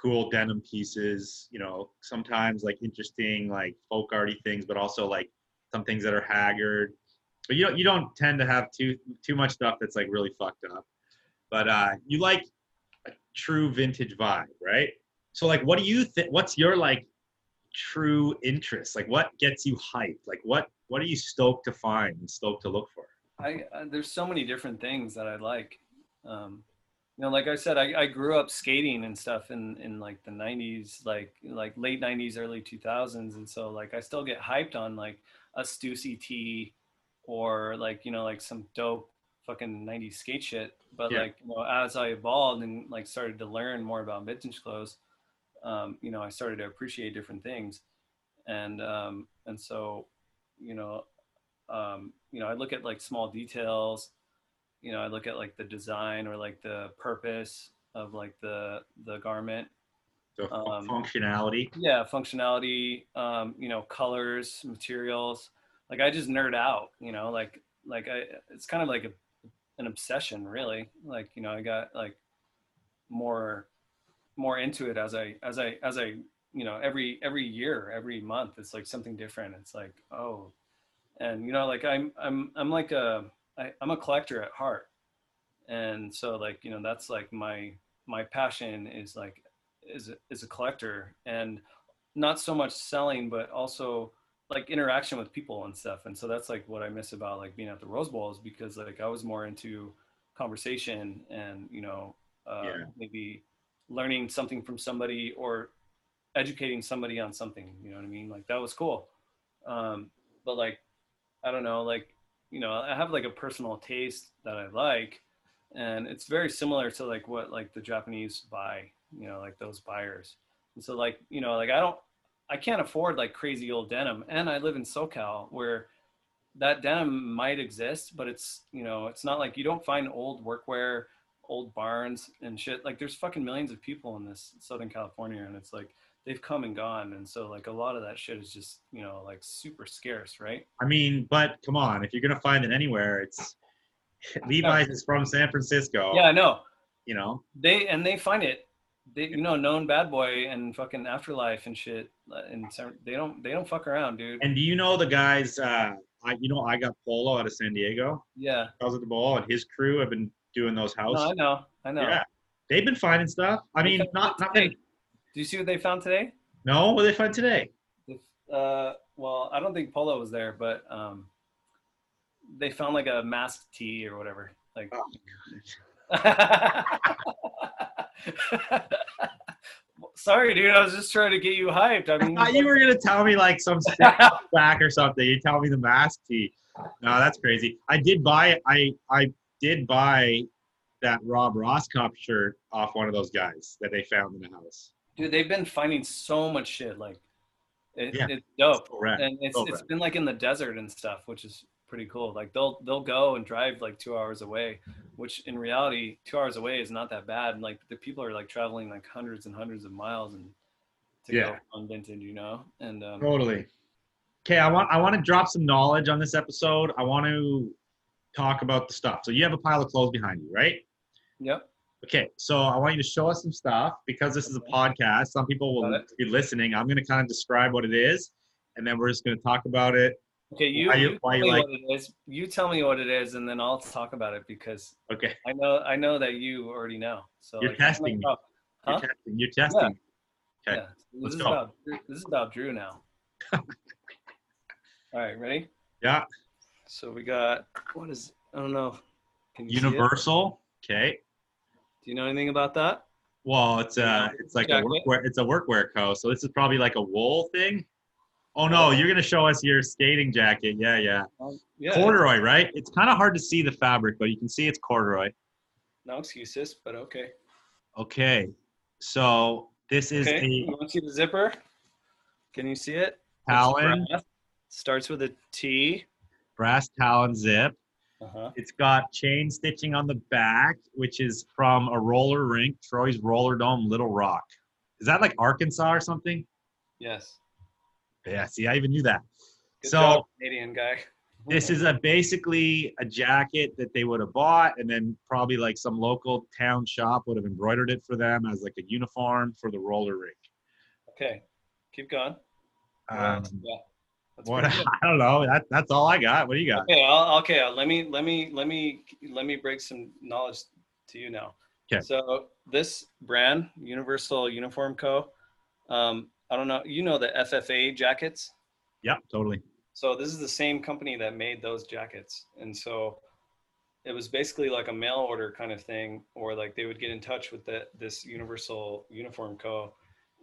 cool denim pieces. You know, sometimes like interesting like folk arty things, but also like some things that are haggard. But you don't you don't tend to have too too much stuff that's like really fucked up. But uh, you like a true vintage vibe, right? So like, what do you think? What's your like true interest? Like, what gets you hyped? Like, what what are you stoked to find and stoked to look for? I, I there's so many different things that I like. Um, you know, like I said, I, I grew up skating and stuff in, in like the 90s, like like late 90s, early 2000s, and so like I still get hyped on like a Stussy tee or like you know like some dope fucking 90s skate shit. But Yeah. like you know, as I evolved and like started to learn more about vintage clothes, um, you know, I started to appreciate different things, and um, and so, you know, um, you know, I look at like small details. You know, I look at like the design or like the purpose of like the the garment. So Um, functionality. Yeah, functionality. Um, you know, colors, materials. Like I just nerd out. You know, like like I. It's kind of like a, an obsession, really. Like you know, I got like more more into it as I as I as I you know every every year every month it's like something different it's like oh and you know like i'm i'm i'm like a I, i'm a collector at heart. And so like you know that's like my my passion is like is a, is a collector and not so much selling but also like interaction with people and stuff. And so that's like what i miss about like being at the rose bowl is because like i was more into conversation and you know uh, Yeah. maybe learning something from somebody or educating somebody on something you know what i mean? Like that was cool. Um but like i don't know like you know i have like a personal taste that i like and it's very similar to like what like the japanese buy you know like those buyers. And so like you know like i don't i can't afford like crazy old denim. And i live in socal where that denim might exist but it's you know it's not like you don't find old workwear old barns and shit. Like there's fucking millions of people in this southern california and it's like they've come and gone and so like a lot of that shit is just you know like super scarce right I mean, but come on, if you're gonna find it anywhere, it's Levi's is from San Francisco. yeah i know You know. they and they find it they you know known bad boy and fucking afterlife and shit uh, and they don't they don't fuck around dude And do you know the guys? Uh, I you know I got Polo out of San Diego. yeah I was at the ball, and his crew have been doing those no, i know i know Yeah, they've been finding stuff. I mean, not not been, do you see what they found today no. What did they find today? uh well i don't think polo was there but um they found like a masked tee or whatever like Oh, sorry dude i was just trying to get you hyped i I thought you were gonna tell me like some step back or something. You tell me the mask tee. No, that's crazy. I did buy I I did buy that Rob Ross Cup shirt off one of those guys that they found in the house. Dude they've been finding so much shit like it, Yeah. it's dope rad. and it's it's been like in the desert and stuff which is pretty cool like they'll they'll go and drive like two hours away which in reality two hours away is not that bad and like the people are like traveling like hundreds and hundreds of miles and to Yeah. go on vintage you know and um Totally. Okay, I want I want to drop some knowledge on this episode. I want to talk about the stuff. So you have a pile of clothes behind you, right? yep Okay, so I want you to show us some stuff because this is a podcast. Some people will be listening. I'm going to kind of describe what it is, and then we're just going to talk about it. okay you, Why you- you why tell you me like- what it is you tell me what it is and then i'll talk about it because Okay, i know i know that you already know so You're like, testing me. like, you're testing. You're testing. Okay, Yeah. This let's is go. about this is about Drew now. All right, ready? Yeah, So we got what is I don't know. Can you see it? Universal. Okay. Do you know anything about that? Well, it's a it's like a Jacket. workwear. It's a workwear coat. So this is probably like a wool thing. Oh no, you're gonna show us your skating jacket. Yeah, yeah. Um, yeah. Corduroy, right? It's kind of hard to see the fabric, but you can see it's corduroy. No excuses, but okay. Okay, so this is Okay. a You want to see the zipper? Can you see it? It's Talon. Starts with a T. brass Talon zip. Uh-huh. It's got chain stitching on the back, which is from a roller rink, Troy's Roller Dome, Little Rock. Is that like Arkansas or something? Yes. Yeah, see, I even knew that. Good So- job, Canadian guy. This is a basically a jacket that they would have bought, and then probably like some local town shop would have embroidered it for them as like a uniform for the roller rink. Okay, keep going. Um, yeah. That's what. I don't know. That that's all I got. What do you got? Okay, I'll, okay. Let me let me let me let me break some knowledge to you now. 'Kay. So this brand, Universal Uniform Co. Um, I don't know. You know the FFA jackets. Yeah, totally. So this is the same company that made those jackets, and so it was basically like a mail order kind of thing, or like they would get in touch with the this Universal Uniform Co.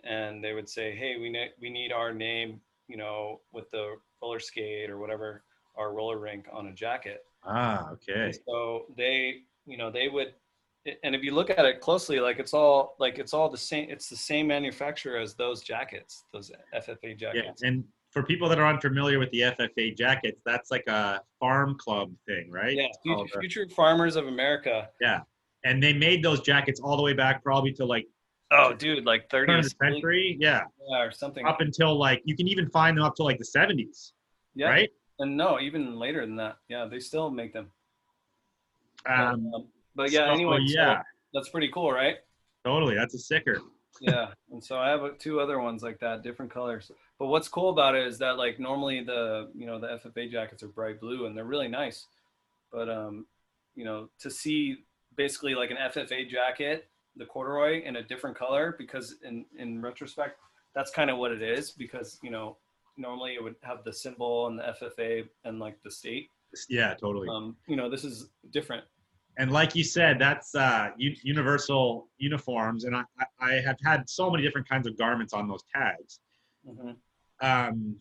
and they would say, "Hey, we need we need our name, you know, with the roller skate or whatever, our roller rink on a jacket." Ah, okay. And so they, you know, they would, and if you look at it closely, like it's all like it's all the same. It's the same manufacturer as those jackets, those FFA jackets. Yeah, and for people that are unfamiliar with the FFA jackets, that's like a farm club thing, right? Yeah, Future, Future Farmers of America. Yeah, and they made those jackets all the way back probably to like Oh, dude, like turn of 30s, the century. Yeah, yeah, or something. up until like you can even find them up to like the 70s, yeah, right? and no, even later than that. Yeah, they still make them. But, Um, um, but yeah, so, anyway, so yeah, that's pretty cool, right? totally. That's a sticker. yeah and so i have uh, two other ones like that different colors but what's cool about it is that like normally the you know the ffa jackets are bright blue and they're really nice but um you know to see basically like an ffa jacket the corduroy in a different color because in in retrospect that's kind of what it is because you know normally it would have the symbol and the ffa and like the state Yeah, totally. um you know this is different and like you said, that's uh, universal uniforms, and I, I, have had so many different kinds of garments on those tags. Mhm. Um,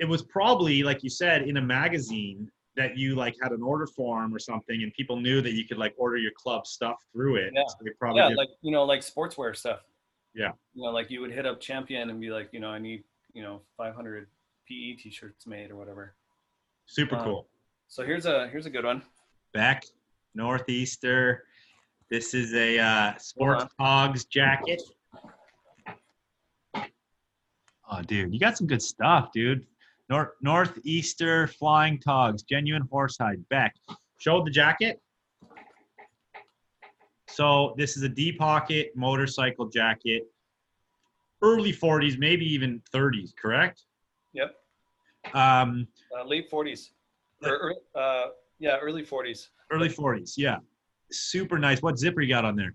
it was probably like you said in a magazine that you like had an order form or something, and people knew that you could like order your club stuff through it. Yeah. So they probably yeah did- like you know like sportswear stuff Yeah. you know like you would hit up champion and be like you know i need you know 500 pe t-shirts made or whatever super um, cool. so here's a here's a good one Beck Northeaster. This is a uh, sports hogs jacket. Oh, dude, you got some good stuff, dude. North Northeaster Flying Togs, genuine horsehide. Beck, show the jacket. So this is a D pocket motorcycle jacket. Early 40s, maybe even 30s, correct? Yep. Um, uh, late 40s or, or, uh yeah early 40s early 40s, yeah. Super nice. What zipper you got on there?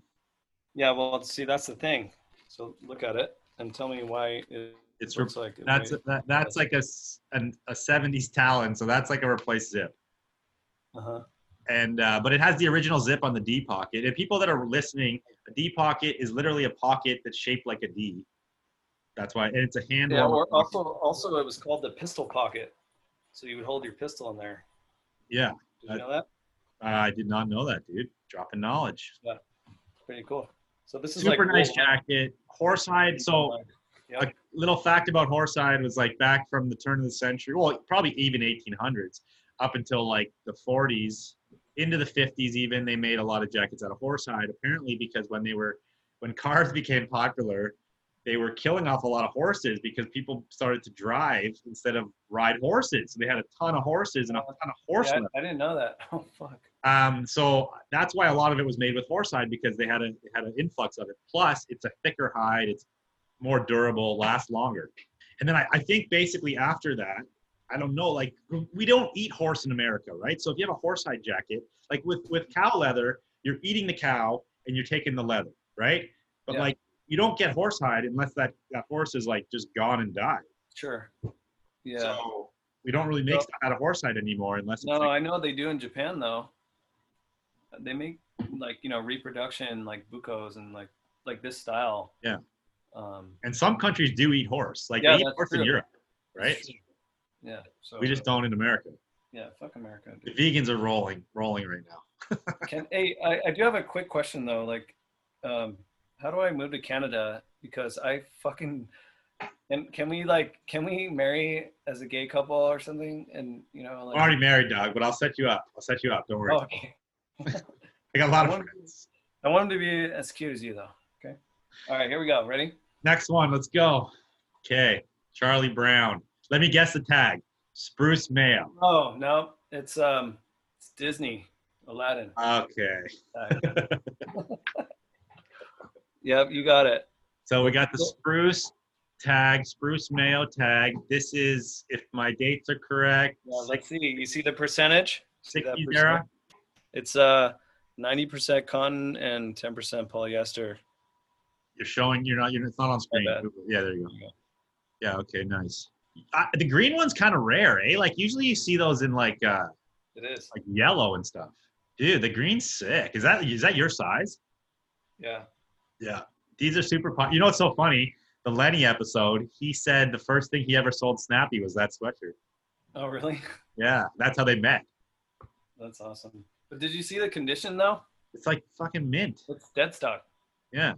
yeah well see that's the thing so look at it and tell me why it It's re- like that's might- that, that's like a an, a 70s Talon, so that's like a replaced zip. uh-huh. And uh, but it has the original zip on the D pocket. And people that are listening, a D pocket is literally a pocket that's shaped like a D. That's why, and it's a handle. yeah or also also it was called the pistol pocket so you would hold your pistol in there yeah, did you know that uh, I did not know that, dude. Dropping knowledge. Yeah, pretty cool so this is Super like nice wool. jacket. Horsehide. So Yep. a little fact about Horsehide was like back from the turn of the century, well, probably even 1800s, up until like the 40s, into the 50s. Even they made a lot of jackets out of horsehide. Apparently, because when they were when cars became popular, they were killing off a lot of horses because people started to drive instead of ride horses. So they had a ton of horses and a ton of horse. yeah. I, I didn't know that oh fuck Um, so that's why a lot of it was made with horsehide because they had a they had an influx of it. Plus, it's a thicker hide, it's more durable, last longer. And then I, I think basically after that, I don't know, like we don't eat horse in America, right? So if you have a horsehide jacket, like with with cow leather, you're eating the cow and you're taking the leather, right? But Yeah. like you don't get horsehide unless that that horse is like just gone and died. sure yeah So we don't really make So- out of horsehide anymore unless it's No, like, I know they do in Japan though. They make like you know reproduction like Bucos and like like this style. Yeah. Um, and some countries do eat horse. Like Yeah, they eat horse in. Europe, right? yeah. So We just don't in America. Yeah, fuck America. The vegans are rolling, rolling right now. Can hey, I, I do have a quick question though. Like, um, how do I move to Canada? Because I fucking and can we like can we marry as a gay couple or something? And you know I'm already married, dog, but I'll set you up. I'll set you up. Don't worry. oh, okay. I got a lot of I want- friends. I want him to be as cute as you though. Okay. All right, here we go. Ready? Next one, let's go. Okay, Charlie Brown. Let me guess the tag. Spruce Mayo. Oh no, it's um, it's Disney, Aladdin. Okay. yep, you got it. So we got the spruce tag, spruce Mayo tag. This is, if my dates are correct, Yeah, let's see. You see the percentage? See that 60s percent? It's uh, ninety percent cotton and ten percent polyester. You're showing. You're not. You're. It's not on screen. Yeah, there you go. Yeah. Okay. Nice. The green one's kind of rare, eh? Like usually you see those in like uh It is. like yellow and stuff. Dude, the green's sick. Is that is that your size? Yeah. Yeah. These are super pop. You know what's so funny? The Lenny episode, he said the first thing he ever sold Snappy was that sweatshirt. Oh, really? Yeah, that's how they met. That's awesome. But did you see the condition though? It's like fucking mint. It's dead stock. Yeah.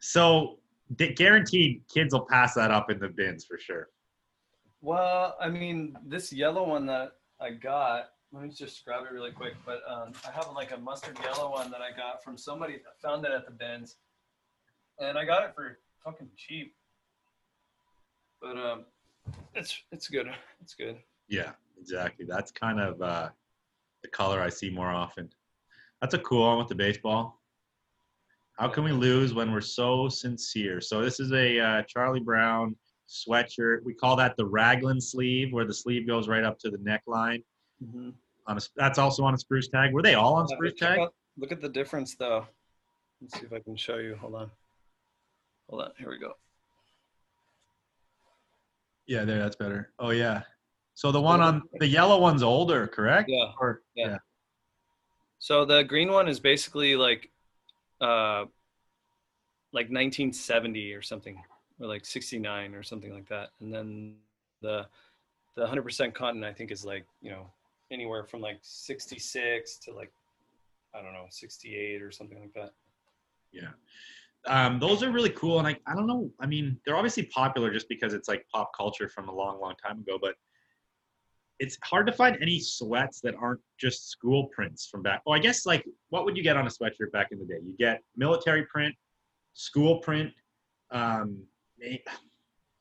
So guaranteed kids will pass that up in the bins for sure. Well, I mean, this yellow one that I got. Let me just grab it really quick. But um, I have like a mustard yellow one that I got from somebody that found it at the bins, and I got it for fucking cheap. But um, it's it's good. It's good. Yeah, exactly. That's kind of uh, the color I see more often. That's a cool one with the baseball. How can we lose when we're so sincere? So this is a uh, Charlie Brown sweatshirt. We call that the raglan sleeve, where the sleeve goes right up to the neckline. Mm-hmm. On a, that's also on a spruce tag. Were they all on spruce tag? Look at the difference though. Let's see if I can show you. Hold on. Hold on. Here we go. Yeah, there. That's better. Oh yeah. So the one on the yellow one's older, correct? Yeah. Or, Yeah. So the green one is basically like, uh, like 1970 or something, or like 69 or something like that. And then the the 100% cotton I think is like you know anywhere from like 66 to like I don't know 68 or something like that. Yeah. Um, those are really cool. And I, I don't know. I mean, they're obviously popular just because it's like pop culture from a long, long time ago, but it's hard to find any sweats that aren't just school prints from back. Oh, I guess like what would you get on a sweatshirt back in the day? You get military print, school print. Um,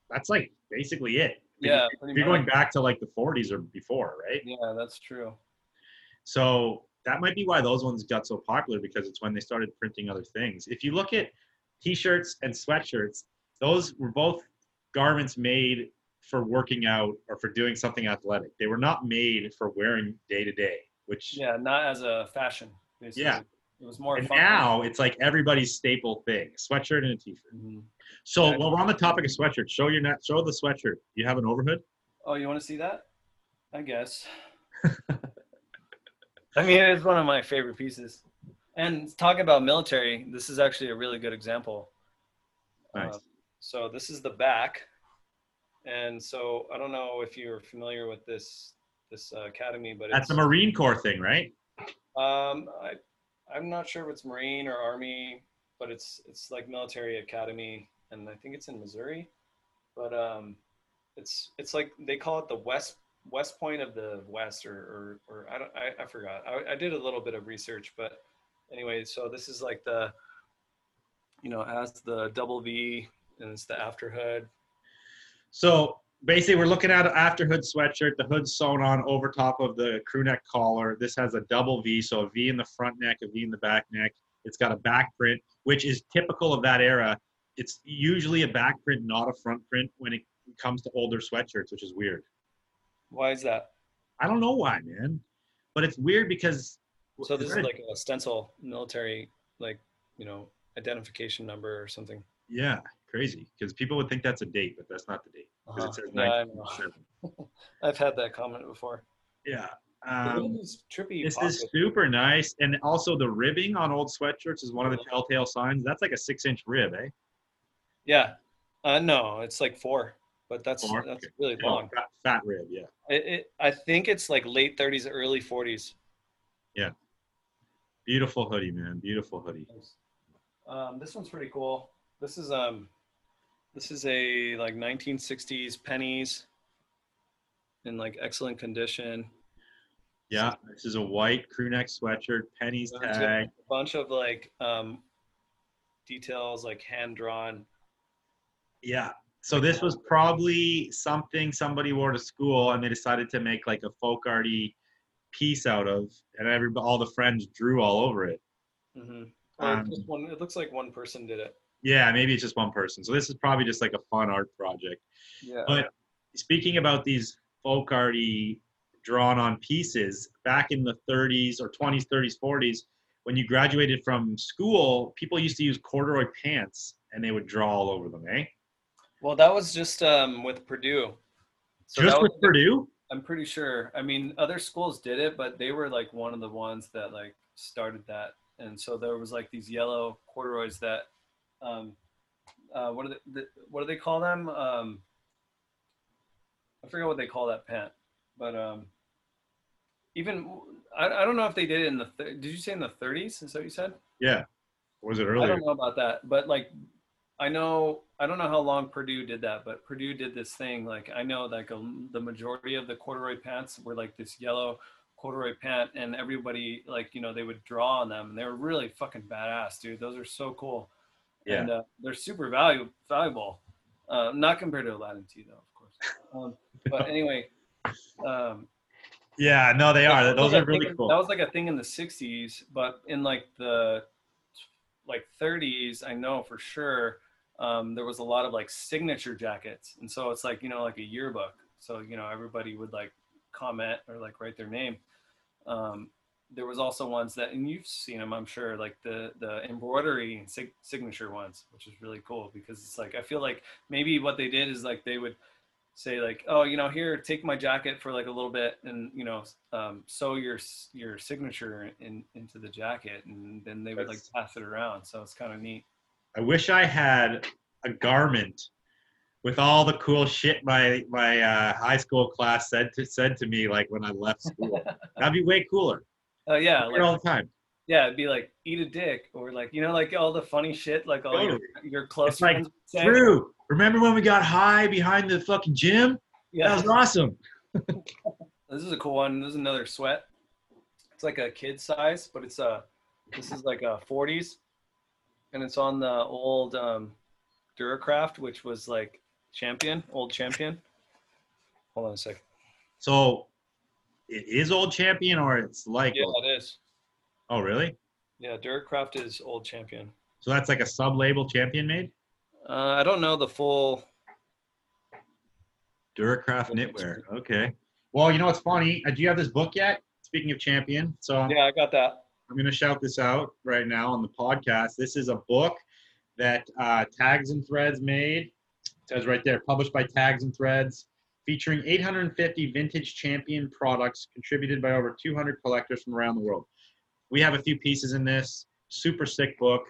that's like basically it. Yeah, If you're going back to like the 40s or before, right? Yeah, that's true. So that might be why those ones got so popular because it's when they started printing other things. If you look at t-shirts and sweatshirts, those were both garments made for working out or for doing something athletic. They were not made for wearing day to day, which Yeah, not as a fashion. Basically. Yeah. It was more and fun. now it's like everybody's staple thing, sweatshirt and a t-shirt. Mhm. So Yeah. while we're on the topic of sweatshirts, show your net, show the sweatshirt. You have an overhood? Oh, you want to see that? I guess. I mean, it's one of my favorite pieces. And talking about military, this is actually a really good example. Nice. Uh, so this is the back, and so I don't know if you're familiar with this this uh, academy, but That's it's, the Marine Corps thing, right? um, I I'm not sure if it's Marine or Army, but it's it's like military academy, and I think it's in Missouri. But um, it's it's like they call it the West West Point of the West, or or, or I don't I, I forgot. I, I did a little bit of research, but anyway, so this is like the you know as the double V, and it's the after hood. So basically, we're looking at an after hood sweatshirt. The hood's sewn on over top of the crew neck collar. This has a double V, so a V in the front neck, a V in the back neck. It's got a back print, which is typical of that era. It's usually a back print, not a front print, when it comes to older sweatshirts, which is weird. Why is that? I don't know why, man, but it's weird because. So this is a- like a stencil military, like you know, identification number or something. yeah, crazy because people would think that's a date, but that's not the date. 'cause Uh-huh. It says Yeah. 1907. I've had that comment before. Yeah. Um, these trippy This pockets. is super nice. And also the ribbing on old sweatshirts is one of the telltale signs. That's like a six inch rib, eh? Yeah. Uh, no, it's like four, but that's Four? that's Okay. really Oh, long. fat, fat rib, yeah. It, it, I think it's like late 30s, early 40s. Yeah. Beautiful hoodie, man. Beautiful hoodie. Um, this one's pretty cool. This is um, this is a like 1960s Penneys in like excellent condition. Yeah. This is a white crew neck sweatshirt, Penneys It's got tag. A bunch of like um, details, like hand drawn. Yeah. So this was probably something somebody wore to school, and they decided to make like a folk arty piece out of, and every all the friends drew all over it. Mm-hmm. Um, just one, it looks like one person did it. Yeah, maybe it's just one person. So this is probably just like a fun art project. Yeah. But speaking about these folk arty drawn on pieces, back in the 30s or 20s, 30s, 40s, when you graduated from school, people used to use corduroy pants and they would draw all over them, eh? Well, that was just um, with Purdue. So just with was, Purdue? I'm pretty sure. I mean, other schools did it, but they were like one of the ones that like started that. And so there was like these yellow corduroys that, um, uh, what do they, the, what do they call them? Um, I forget what they call that pant, but um, even I, I don't know if they did it in the. Th- did you say in the 30s? Is that what you said? Yeah. Or was it earlier? I don't know about that, but like, I know I don't know how long Purdue did that, but Purdue did this thing. Like I know like um, the majority of the corduroy pants were like this yellow corduroy pant, and everybody like you know they would draw on them, and they were really fucking badass, dude. Those are so cool, Yeah. and uh, they're super valuable. Valuable, uh, not compared to Aladdin tee though, of course. Um, but anyway, um, Yeah, no, they are. that Those are really cool. That was like a thing in the '60s, but in like the like 30s, I know for sure um, there was a lot of like signature jackets, and so it's like you know like a yearbook. So you know everybody would like comment or like write their name. Um, there was also ones that, and you've seen them, I'm sure, like the the embroidery sig- signature ones, which is really cool because it's like I feel like maybe what they did is like they would say like oh you know here take my jacket for like a little bit and you know um, sew your your signature in into the jacket and then they would like pass it around so it's kind of neat I wish I had a garment with all the cool shit my my uh, high school class said to said to me like when I left school. That'd be way cooler. Oh yeah it all the time. yeah it'd be like eat a dick or like you know like all the funny shit like all your, your close It's like, friends would say. Drew, remember when we got high behind the fucking gym? yeah That was awesome. This is a cool one. This is another sweat. It's like a kid size, but it's a. This is like a 40s, and it's on the old um, Duracraft, which was like champion, old champion. Hold on a second. So it is old champion or it's like Yeah, old- it is. oh really? Yeah, Duracraft is old champion. So that's like a sub label champion made? Uh, I don't know the full. Duracraft knitwear. Okay. Well, you know what's funny? Uh, Do you have this book yet? Speaking of champion, so Yeah, I got that. I'm going to shout this out right now on the podcast. This is a book that uh, Tags and Threads made. It says right there, published by Tags and Threads, featuring 850 vintage champion products contributed by over 200 collectors from around the world. We have a few pieces in this. Super sick book.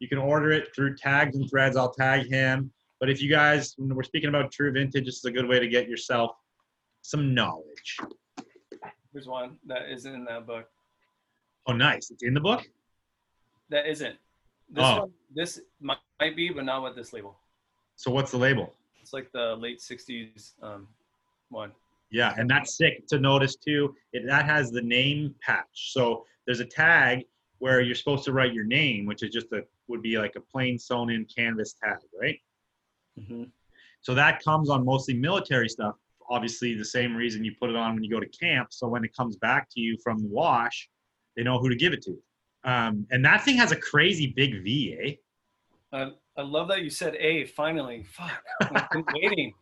You can order it through Tags and Threads. I'll tag him. But if you guys, when we're speaking about true vintage, this is a good way to get yourself some knowledge. There's one that isn't in that book. Oh, nice. It's in the book? That isn't. This Oh. one, this might, might be, but not with this label. So what's the label? It's like the late '60s um, one. Yeah, and that's sick to notice too. It, that has the name patch. So there's a tag where you're supposed to write your name, which is just a would be like a plain sewn in canvas tag, right? Mm-hmm. So that comes on mostly military stuff. Obviously, the same reason you put it on when you go to camp. So when it comes back to you from the wash, they know who to give it to. Um, and that thing has a crazy big V, eh? I, I love that you said A finally. Fuck. I've been waiting.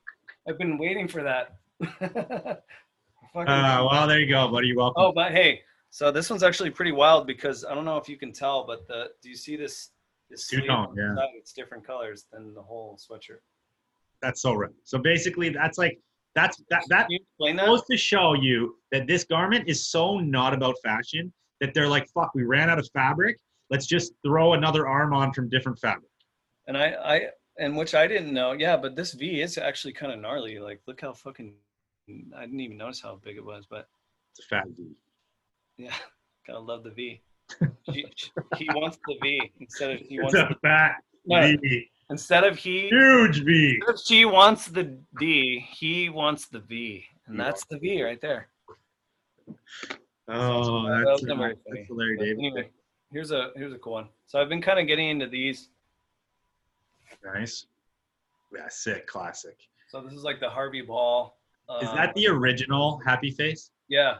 I've been waiting for that. Fucking- Uh, well, there you go, buddy. You're welcome. oh, but hey, so this one's actually pretty wild because I don't know if you can tell, but the do you see this? This Two-tone, yeah. side? It's different colors than the whole sweatshirt. That's so right. So basically, that's like that's that that Can you that? goes to show you that this garment is so not about fashion that they're like, fuck, we ran out of fabric. Let's just throw another arm on from different fabric. And I, I, and which I didn't know. Yeah, but this V is actually kind of gnarly. Like, look how fucking. I didn't even notice how big it was, but It's a fat V. yeah, gotta love the V. He wants the V instead of he It's wants the, fat No. V. instead of he Huge V. she wants the D, he wants the V, and that's the V right there. Oh, That that's, that's. Larry But David. anyway, here's a here's a cool one. So I've been kind of getting into these. Nice. Yeah, sick, classic. So this is like the Harvey Ball. Is um, that the original Happy Face? Yeah.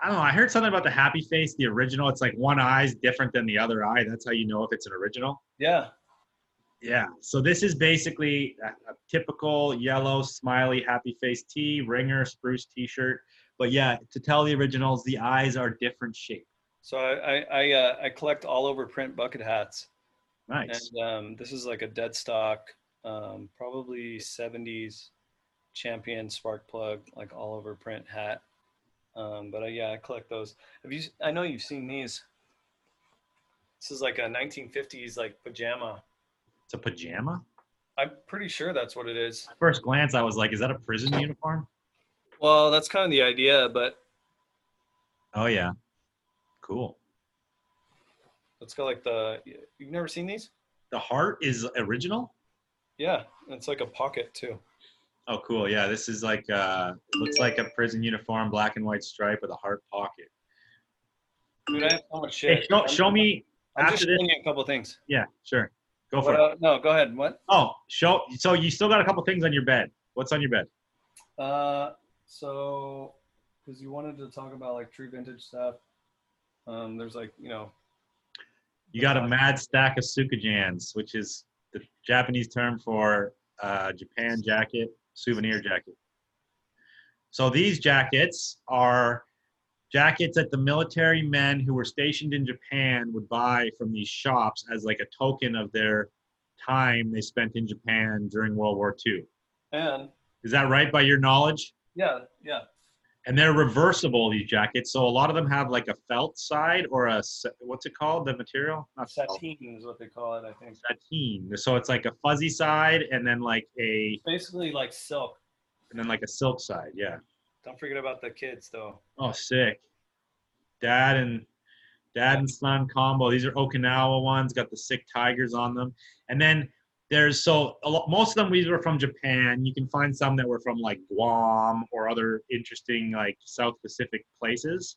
I don't know. I heard something about the Happy Face, the original. It's like one eye is different than the other eye. That's how you know if it's an original. Yeah. Yeah. So this is basically a, a typical yellow smiley happy face tee, ringer, spruce t-shirt. But yeah, to tell the originals, the eyes are different shape. So I I I, uh, I collect all over print bucket hats, Nice. and um, this is like a dead stock, um, probably '70s champion spark plug, like all over print hat. Um, but uh, yeah, I collect those. Have you? I know you've seen these. This is like a 1950s like pajama. It's a pajama. I'm pretty sure that's what it is. At first glance, I was like, is that a prison uniform? Well, that's kind of the idea, but Oh yeah. Cool. It's got like the. You've never seen these? The heart is original. Yeah, it's like a pocket too. Oh, cool. Yeah, this is like uh looks like a prison uniform, black and white stripe with a heart pocket. Dude, I have so much Hey, shit. show, show me I'm just after this. showing you a couple things. Yeah, sure. Go for What, it. uh, no, go ahead. What? Oh, show. So you still got a couple things on your bed. What's on your bed? Uh, so because you wanted to talk about like true vintage stuff. Um, there's like you know. You got a mad stack of sukajans, which is the Japanese term for uh, Japan jacket, souvenir jacket. So these jackets are jackets that the military men who were stationed in Japan would buy from these shops as like a token of their time they spent in Japan during World War II. And Is that right by your knowledge? yeah, yeah. And they're reversible these jackets. So a lot of them have like a felt side or a what's it called? The material? Not felt, Sateen is what they call it, I think. sateen. So it's like a fuzzy side and then like a Basically like silk. and then like a silk side yeah. Don't forget about the kids though. oh sick. Dad and dad and son combo. These are okinawa ones got the sick tigers on them. And then there's so a lot, most of them we were from japan you can find some that were from like guam or other interesting like south pacific places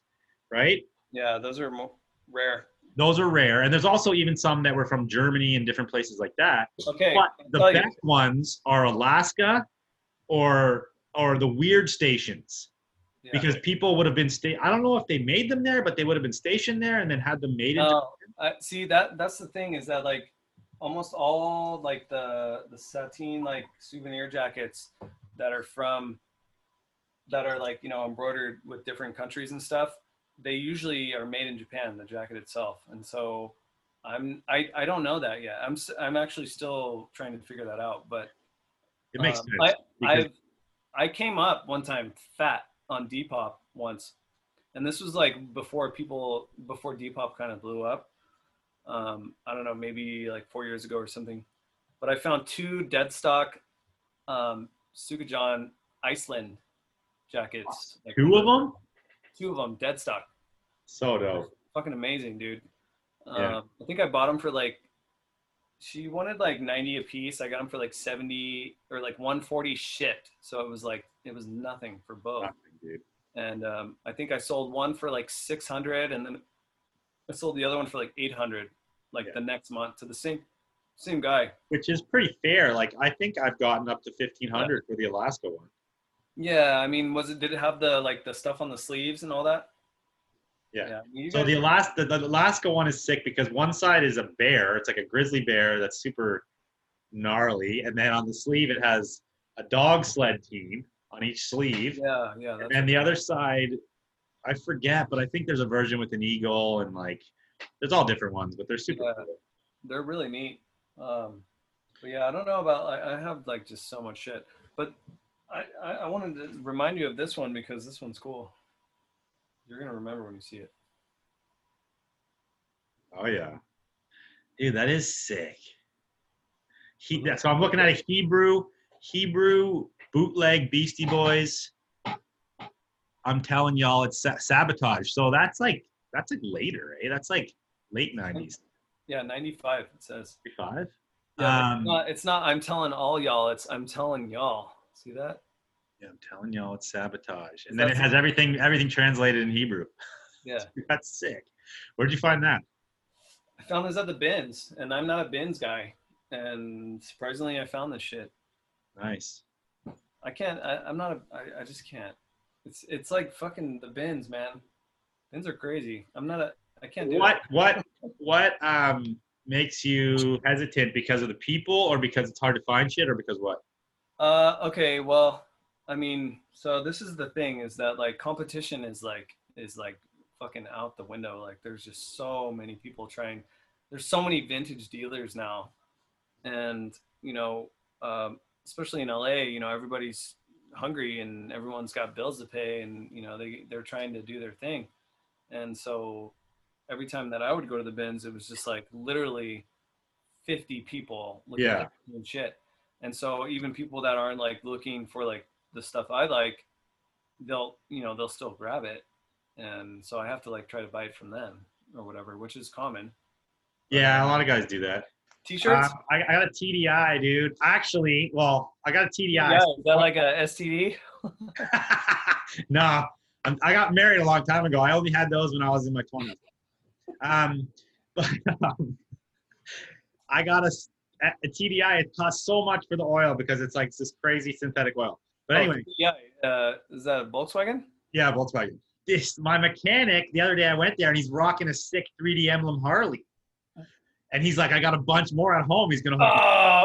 right Yeah, those are mo- rare. those are rare and there's also even some that were from germany and different places like that Okay. but the tell you. best ones are alaska or or the weird stations yeah. because people would have been sta- i don't know if they made them there but they would have been stationed there and then had them made oh, I, see that that's the thing is that like almost all like the the sateen like souvenir jackets that are from that are like you know embroidered with different countries and stuff they usually are made in japan the jacket itself. And so i'm i i don't know that yet. I'm i'm actually still trying to figure that out but it makes um, sense I, because- I I came up one time fat on Depop once, and this was like before people before Depop kind of blew up. Um, I don't know, maybe like four years ago or something. But I found two dead stock um, Sukajan Iceland jackets. Like, two of them Two of them dead stock. so dope Fucking amazing, dude. Yeah. Um, I think I bought them for like. She wanted like 90 a piece. I got them for like 70 or like 140 shipped. So it was like, it was nothing for both. Nothing, dude. and um, I think I sold one for like 600 and then I sold the other one for like 800 like Yeah. the next month to the same same guy. which is pretty fair like i think i've gotten up to 1500 for the alaska one Yeah, I mean, was it did it have the like the stuff on the sleeves and all that? Yeah. you So the Alaska, the, the Alaska one is sick because one side is a bear. It's like a grizzly bear that's super gnarly, and then on the sleeve it has a dog sled team on each sleeve, yeah, yeah, and the other side, I forget, but I think there's a version with an eagle and like there's all different ones, but they're super Yeah. cool. they're really neat. Um, but yeah, I don't know about. I, I have like just so much shit, but I, I I wanted to remind you of this one because this one's cool. You're gonna remember when you see it. Oh yeah, dude, that is sick. He, so I'm looking at a Hebrew Hebrew bootleg Beastie Boys. I'm telling y'all, it's sabotage. So that's like that's like later, eh? That's like late '90s, Yeah, 95 it says. five. Yeah, Um, it's not. It's not. I'm telling all y'all. It's I'm telling y'all. See that? Yeah, I'm telling y'all, it's sabotage, and then it has everything everything translated in Hebrew. Yeah. That's sick. Where'd you find that? I found this at the bins, and I'm not a bins guy. And surprisingly, I found this shit. Nice. I can't. I, I'm not. A, I, I just can't. It's it's like fucking the bins, man. Bins are crazy. I'm not a. I can't do What it. what what um makes you hesitant because of the people or because it's hard to find shit or because what? Uh, okay. Well, I mean, so this is the thing is that like competition is like is like fucking out the window. Like there's just so many people trying. There's so many vintage dealers now, and you know, um, especially in LA, you know, everybody's hungry and everyone's got bills to pay, and you know, they they're trying to do their thing, and so every time that I would go to the bins, it was just like literally 50 people looking Yeah. at shit. And so even people that aren't like looking for like the stuff I like, they'll you know they'll still grab it, and so I have to like try to buy it from them or whatever, which is common. Yeah, a lot of guys do that. T-shirts. Uh, I, I got a TDI, dude. Actually, well, I got a TDI. yeah, is that like a STD? no, I'm, I got married a long time ago. I only had those when I was in my 20s. Um, but um, I got a, a TDI. It costs so much for the oil because it's like this crazy synthetic oil. But anyway, yeah. Uh, is that a Volkswagen? yeah, Volkswagen. This my mechanic the other day. I went there and he's rocking a sick 3D emblem Harley, and he's like, "I got a bunch more at home. He's gonna." Oh,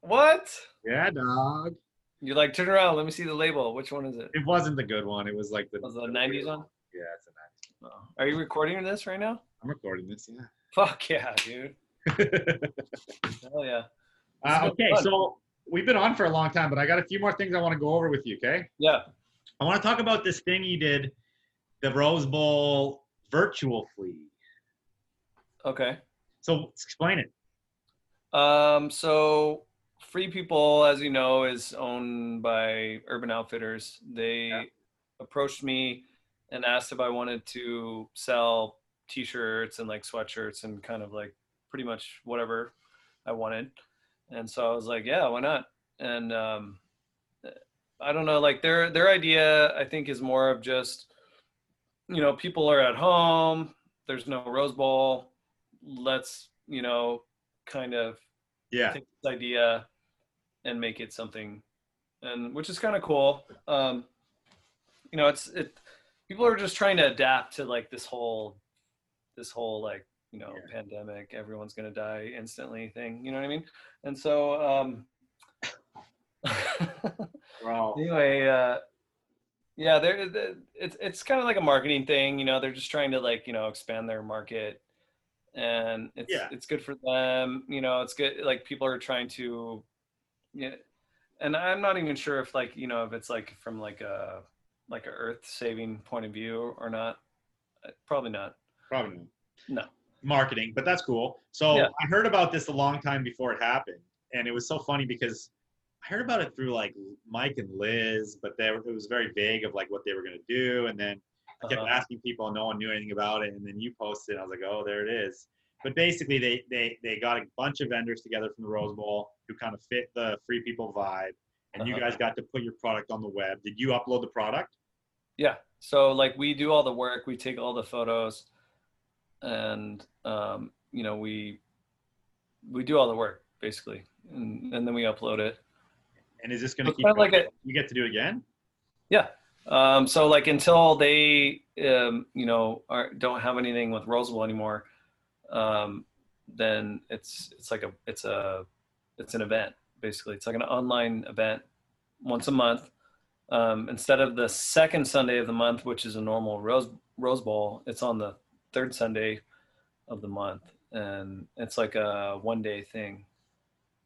what? Yeah, dog. You're like, turn around. Let me see the label. Which one is it? It wasn't the good one. It was like the. Was the 90s one? Yeah, it's a 90s. Oh. Are you recording this right now? I'm recording this. Yeah. Fuck yeah, dude. Hell yeah. Uh, okay, fun. so we've been on for a long time, but I got a few more things I want to go over with you. Okay, Yeah. I want to talk about this thing you did, the Rose Bowl virtual flea. Okay. So explain it. Um, so Free People, as you know, is owned by Urban Outfitters. They Yeah. approached me and asked if I wanted to sell t-shirts and like sweatshirts and kind of like pretty much whatever I wanted. And so I was like, yeah, why not? And um, I don't know, like their their idea I think is more of just you know, people are at home, there's no Rose Bowl. Let's, you know, kind of Yeah, take this idea and make it something and which is kind of cool. Um you know it's it people are just trying to adapt to like this whole this whole like you know Yeah. pandemic everyone's gonna die instantly thing you know what i mean? And so um anyway uh yeah they're, they it's it's kind of like a marketing thing you know they're just trying to like you know expand their market and it's Yeah. it's good for them you know it's good like people are trying to yeah and i'm not even sure if like you know if it's like from like a like a earth saving point of view or not Uh, probably not Probably not. no marketing, but that's cool. So Yeah. I heard about this a long time before it happened, and it was so funny because I heard about it through like Mike and Liz, but they, were- it was very vague of like what they were gonna do, and then I kept Uh-huh. asking people, no one knew anything about it, and then you posted, and I was like, oh, there it is. But basically, they they they got a bunch of vendors together from the Rose Bowl who kind of fit the free people vibe, and you Uh-huh. guys got to put your product on the web. Did you upload the product? Yeah. So like we do all the work, we take all the photos, and um, you know we we do all the work basically, and, and then we upload it. And is this gonna keep? kinda like a- you get to do it again? Yeah. Um, so like until they um, you know are, don't have anything with Rose Bowl anymore, um, then it's it's like a it's a it's an event basically. It's like an online event once a month. Um, instead of the second Sunday of the month, which is a normal Rose Rose Bowl, it's on the third Sunday of the month, and it's like a one day thing,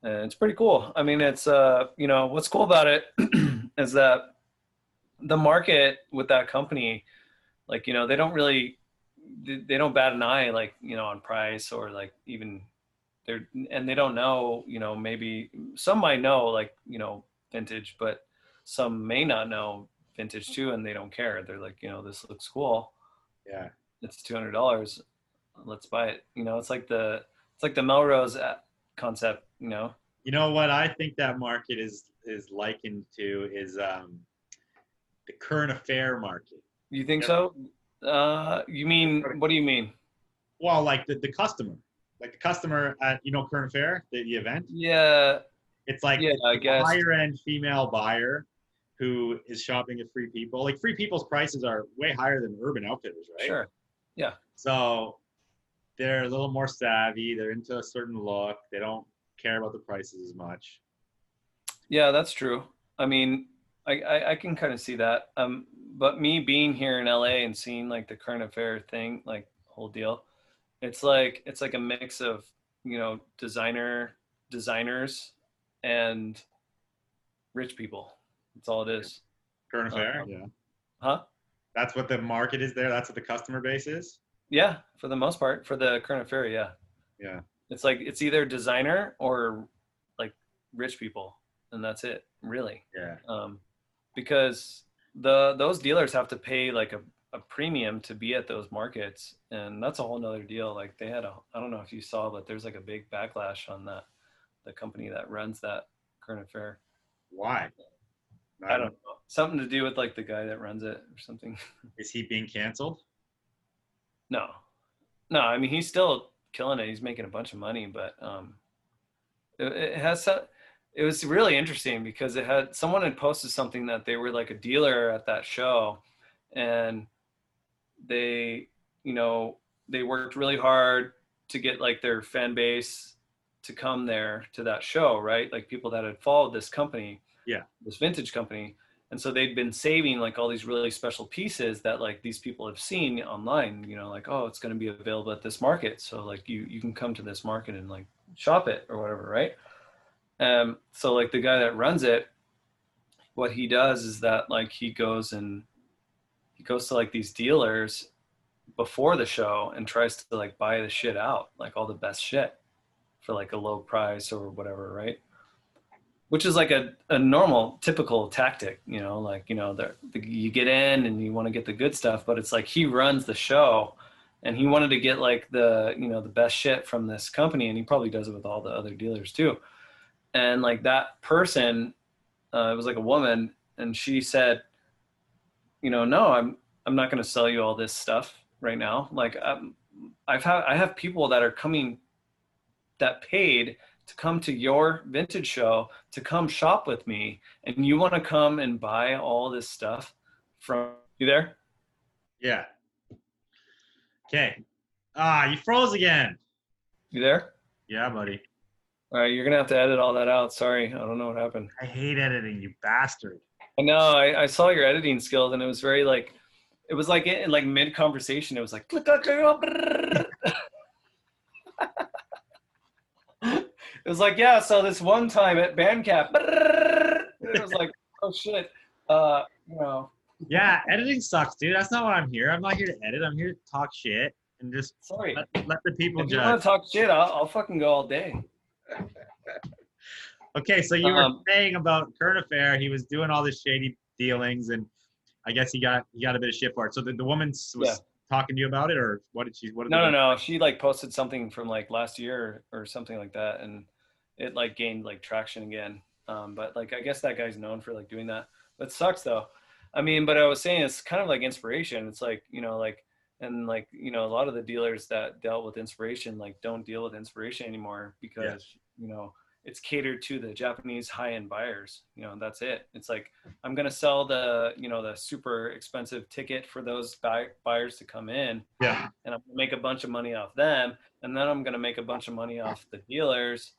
and it's pretty cool. I mean, it's uh, you know, what's cool about it is that the market with that company, like you know, they don't really they don't bat an eye like you know on price or like even they're and they don't know you know maybe some might know like you know vintage but some may not know vintage too and they don't care. They're like you know this looks cool. Yeah. it's two hundred dollars. Let's buy it. You know it's like the it's like the melrose uh, concept you know? You know what I think that market is is likened to is um, the current affair market. you think so uh you mean what do you mean Well, like the, the customer, like the customer at you know current affair, the, the event. yeah It's like Yeah, I a guess. higher end female buyer who is shopping at Free People. Like Free People's prices are way higher than Urban Outfitters, right? Sure. Yeah. So they're a little more savvy. They're into a certain look. They don't care about the prices as much. Yeah, that's true. I mean, I, I, I can kind of see that. Um, but me being here in LA and seeing like the current affair thing, like whole deal, it's like it's like a mix of you know designer designers and rich people. That's all it is, Current affair, Uh-huh. yeah. huh? That's what the market is there. That's what the customer base is. Yeah, for the most part, for the current affair, yeah. Yeah. It's like it's either designer or like rich people, and that's it, really. Yeah. um, because the those dealers have to pay like a, a premium to be at those markets and that's a whole nother deal. Like they had a i don't know if you saw but there's like a big backlash on that the company that runs that current affair. Why? i don't know. Something to do with like the guy that runs it or something. Is he being canceled? no. No i mean he's still killing it. He's making a bunch of money but um it, it has some it was really interesting because it had someone had posted something that they were like a dealer at that show and they you know they worked really hard to get like their fan base to come there to that show right? Like people that had followed this company Yeah. this vintage company. And so they'd been saving like all these really special pieces that like these people have seen online you know like oh it's going to be available at this market. So like you you can come to this market and like shop it or whatever right um so like the guy that runs it what he does is that like he goes and he goes to like these dealers before the show and tries to like buy the shit out like all the best shit for like a low price or whatever right? Which is like a, a normal typical tactic you know? Like you know the, you get in and you want to get the good stuff but it's like he runs the show and he wanted to get like the you know the best shit from this company and he probably does it with all the other dealers too and like that person uh, it was like a woman and she said you know no i'm i'm not going to sell you all this stuff right now like um, i've had i have people that are coming that paid to come to your vintage show to come shop with me and you want to come and buy all this stuff from you there Yeah. Okay. Ah, you froze again. you there Yeah, buddy. All right you're gonna have to edit all that out sorry i don't know what happened I hate editing, you bastard. I know. I, I saw your editing skills, and it was very like, it was like in like mid conversation. It was like, it was like, yeah. So this one time at Bandcamp, it was like, oh shit. Uh, you know, Yeah, editing sucks, dude. That's not what I'm here. I'm not here to edit. I'm here to talk shit and just sorry. let, let the people If you want to talk shit, I'll, I'll fucking go all day. Okay, so you were Um, saying about current affair. He was doing all this shady dealings, and I guess he got he got a bit of shit for it. So the, the woman was Yeah. talking to you about it, or what did she? What did No, no, no. She like posted something from like last year or something like that, and it like gained like traction again. Um, but like I guess that guy's known for like doing that. That sucks though. I mean, but I was saying it's kind of like inspiration. It's like you know, like and like you know, a lot of the dealers that dealt with inspiration like don't deal with inspiration anymore because you know it's catered to the Japanese high-end buyers. You know, that's it. It's like I'm gonna sell the you know the super expensive ticket for those buy- buyers to come in Yeah, and I'm gonna make a bunch of money off them, and then I'm gonna make a bunch of money off the dealers,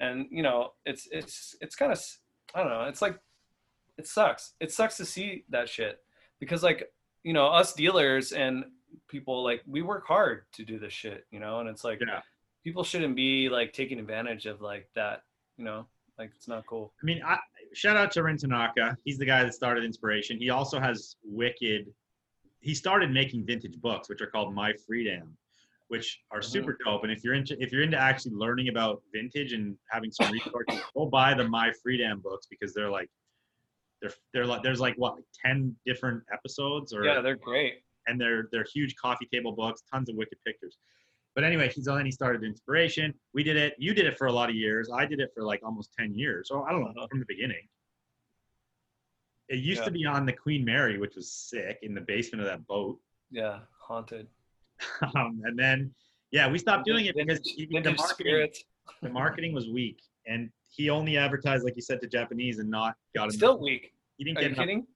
and you know, it's it's it's kind of I don't know, it's like it sucks. It sucks to see that shit because like you know us dealers and people like we work hard to do this shit, you know, and it's like Yeah. People shouldn't be like taking advantage of like that, you know, like it's not cool. I mean, I, shout out to Rin Tanaka. He's the guy that started Inspiration. He also has wicked. He started making vintage books, which are called My Freedamn, which are Mhm. super dope. And if you're into if you're into actually learning about vintage and having some resources, go buy the My Freedamn books because they're like they're they're like there's like what like ten different episodes or Yeah, they're great. and they're they're huge coffee table books, tons of wicked pictures. But anyway, he's on. He started Inspiration. We did it. You did it for a lot of years. I did it for like almost ten years. So I don't know from the beginning. It used Yeah. to be on the Queen Mary, which was sick in the basement of that boat. Yeah, haunted. um, and then, yeah, we stopped doing it because Vintage- the marketing, the marketing was weak, and he only advertised, like you said, to Japanese and not got enough. Still weak. He didn't Are get you kidding?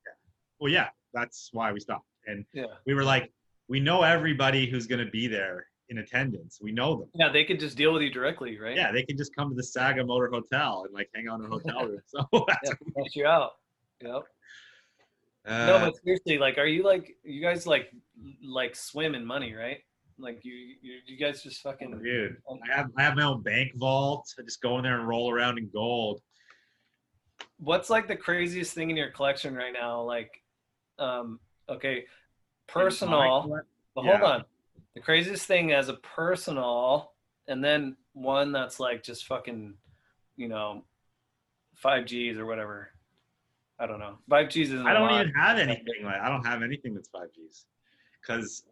Well, yeah, that's why we stopped, and Yeah. we were like, we know everybody who's going to be there in attendance. We know them. Yeah, they could just deal with you directly, right? Yeah, they can just come to the Saga Motor Hotel and like hang out in a hotel room. So that's Yeah, you out. Yep. uh, no, but seriously, like, are you like you guys like like swim in money, right? Like you you, you guys just fucking dude. I have I have my own bank vault. I just go in there and roll around in gold. what's like the craziest thing in your collection right now? Like, um, okay, personal. But hold Yeah. on, the craziest thing as a personal, and then one that's like just fucking, you know, five Gs or whatever. I don't know. Five Gs isn't. I don't lot. even have anything like I don't have anything that's five Gs. Because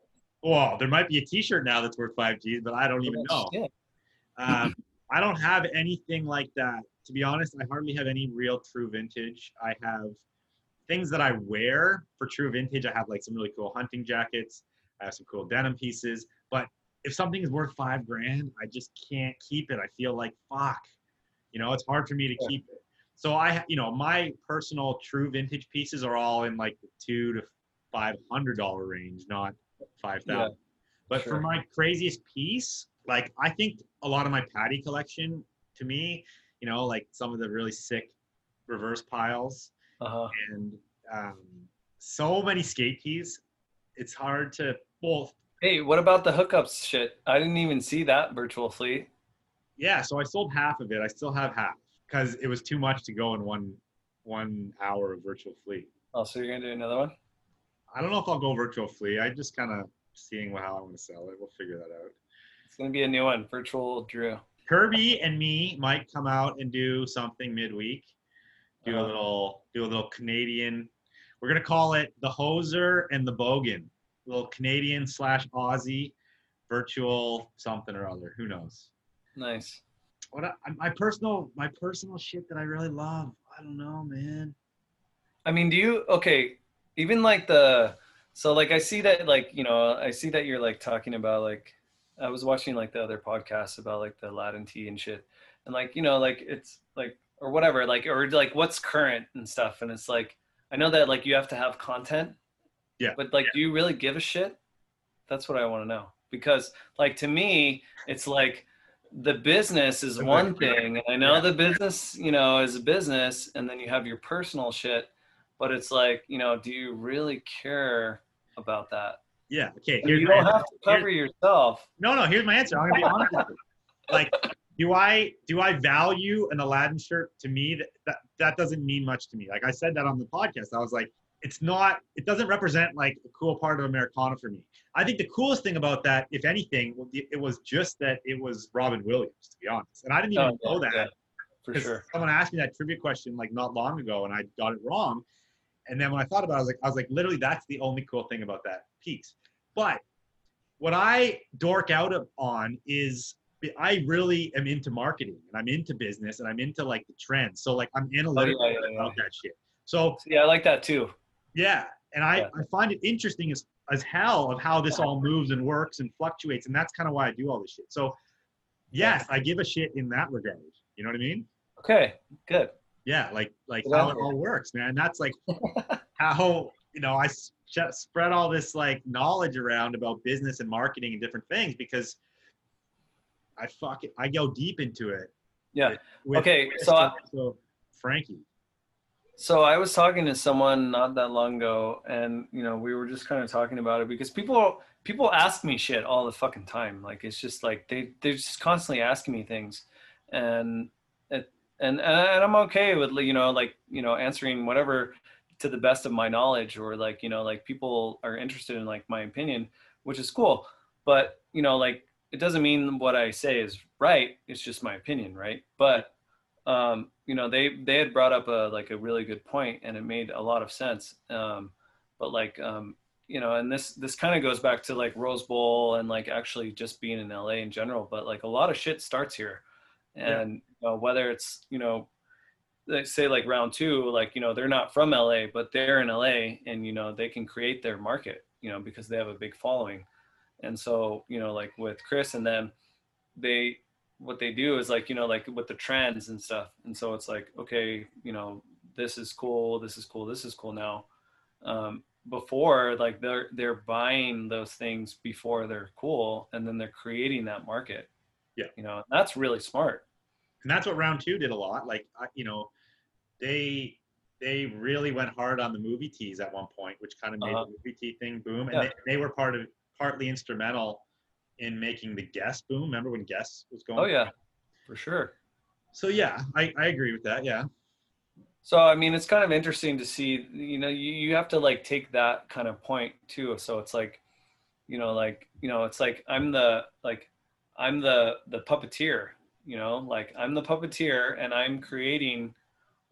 well, there might be a T-shirt now that's worth five Gs, but I don't even know. Shit. Um, I don't have anything like that. To be honest, I hardly have any real true vintage. I have things that I wear for true vintage. I have like some really cool hunting jackets. I have some cool denim pieces. But if something is worth five grand, I just can't keep it. I feel like fuck. You know, it's hard for me to Yeah. keep it. So I, you know, my personal true vintage pieces are all in like the two to five hundred dollar range, not five thousand. But sure. for my craziest piece, like I think a lot of my patty collection, to me, you know, like some of the really sick reverse piles Uh-huh. and um, so many skate keys. It's hard to well, Hey, what about the hookups shit? I didn't even see that virtual flea. yeah. So I sold half of it. I still have half because it was too much to go in one one hour of virtual flea. Oh, so you're gonna do another one? I don't know if I'll go virtual flea. I just kind of seeing how I want to sell it. We'll figure that out. It's gonna be a new one, virtual Drew. Kirby and me might come out and do something midweek. Do a Uh-huh. little, do a little Canadian. We're gonna call it the Hoser and the Bogan. Little Canadian slash Aussie virtual something or other. Who knows? Nice. What I, my personal, my personal shit that I really love. I don't know, man. I mean, do you okay? Even like the so like I see that like you know I see that you're like talking about like I was watching like the other podcasts about like the Aladdin tee and shit, and like you know like it's like or whatever like or like what's current and stuff, and it's like I know that like you have to have content. Yeah. But like, do you really give a shit? That's what I want to know because like to me it's like the business is one thing and i know Yeah. the business you know is a business and then you have your personal shit but it's like you know do you really care about that Yeah. Okay. You don't answer. have to cover yourself No, no. Here's my answer. I'm gonna be honest. with you. Like, do I do I value an Aladdin shirt? To me, that, that that doesn't mean much to me. Like I said that on the podcast. I was like, it's not. It doesn't represent like a cool part of Americana for me. I think the coolest thing about that, if anything, it was just that it was Robin Williams. To be honest, and I didn't even Oh, know yeah, that. yeah, for sure Someone asked me that trivia question like not long ago, and I got it wrong. And then when I thought about it, I was like, I was like, literally, that's the only cool thing about that piece. But what I dork out of- on is I really am into marketing and I'm into business and I'm into like the trends. So like I'm oh, analytical Oh, yeah, about that shit. So yeah i like that too yeah, and I, Yeah. I find it interesting as as hell of how this all moves and works and fluctuates, and that's kind of why I do all this shit. So yes, I give a shit in that regard. You know what I mean? okay good yeah like like Yeah. how it all works man that's like how you know i s- spread all this like knowledge around about business and marketing and different things because i fuck it i go deep into it yeah with, Okay, with so I- so frankie So I was talking to someone not that long ago, and you know, we were just kind of talking about it because people people ask me shit all the fucking time. Like it's just like they they're just constantly asking me things, and it and and I'm okay with you know like you know answering whatever to the best of my knowledge or like you know like people are interested in like my opinion, which is cool. But you know like it doesn't mean what I say is right. It's just my opinion, right? But um, you know, they they had brought up a like a really good point, and it made a lot of sense. Um, but like, um, you know, and this this kind of goes back to like Rose Bowl and like actually just being in LA in general. But like a lot of shit starts here, and you know, whether it's you know, say like round two, like you know, they're not from LA, but they're in LA, and you know, they can create their market, you know, because they have a big following, and so you know, like with Chris and them, they what they do is like you know like with the trends and stuff and so it's like okay you know this is cool this is cool this is cool now um, before like they're they're buying those things before they're cool and then they're creating that market Yeah. you know that's really smart and that's what round two did a lot. Like I- you know, they they really went hard on the movie tees at one point, which kind of made Uh-huh. the movie tee thing boom. And Yeah. they, they were part of partly instrumental in making the Guess boom. Remember when Guess was going? oh yeah for sure So yeah, I, I agree with that. Yeah. So I mean, it's kind of interesting to see. You know, you, you have to like take that kind of point too. So it's like, you know, like you know, it's like I'm the like I'm the the puppeteer. You know, like I'm the puppeteer, and I'm creating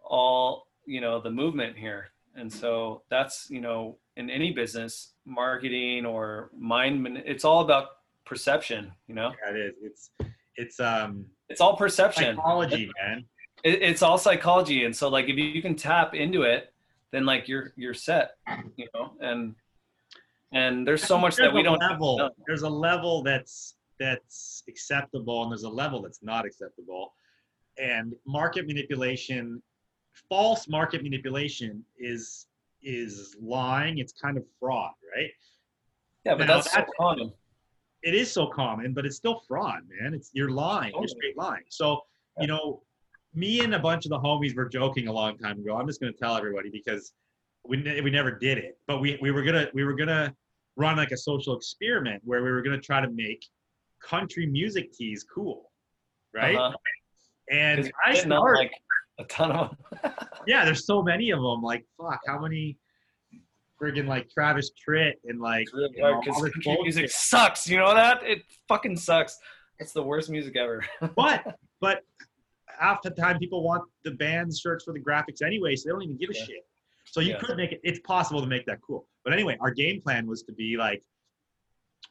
all you know the movement here. And so that's you know in any business, marketing or mind, it's all about perception. You know, Yeah, it is. It's it's um it's all perception. psychology, man. it, it's all psychology and so like if you, can tap into it then like you're you're set you know and and there's so much that we don't level. There's a level that's that's acceptable, and there's a level that's not acceptable. And market manipulation, false market manipulation, is is lying. It's kind of fraud, right? yeah but Now, that's so common It is so common, but it's still fraud, man. It's you're lying. You're straight lying. So you know, me and a bunch of the homies were joking a long time ago. I'm just gonna tell everybody because we ne- we never did it, but we we were gonna we were gonna run like a social experiment where we were gonna try to make country music tees cool, right? Uh-huh. And I started, like a ton of them yeah. There's so many of them. Like fuck, how many? Friggin' like Travis Tritt and like you know, hard 'cause all this country music sucks you know that it fucking sucks it's the worst music ever but but half the time people want the band's shirts for the graphics anyway, so they don't even give a Yeah. shit. So you Yeah. could make it. It's possible to make that cool. But anyway, our game plan was to be like,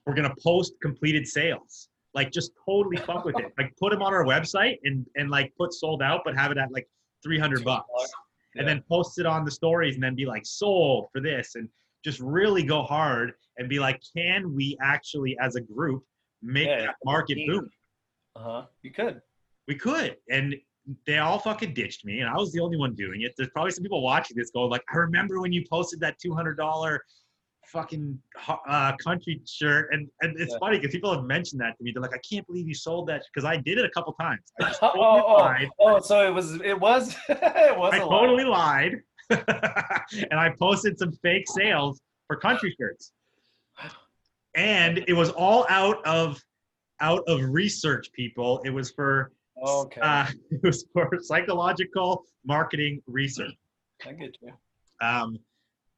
we're gonna post completed sales. Like just totally fuck with it. Like put them on our website and and like put sold out, but have it at like three hundred bucks, Yeah. and then post it on the stories, and then be like sold for this, and just really go hard and be like, can we actually as a group make Yeah, that market boom? uh-huh you could we could and they all fucking ditched me and i was the only one doing it there's probably some people watching this going like i remember when you posted that $200 fucking uh, country shirt and, and it's Yeah. funny because people have mentioned that to me. They're like i can't believe you sold that because i did it a couple times. I oh, totally oh, lied. Oh so it was it was it was i a lie. totally lied. And i posted some fake sales for country shirts. And it was all out of out of research people. It was for okay. uh, it was for psychological marketing research. i get you. Um,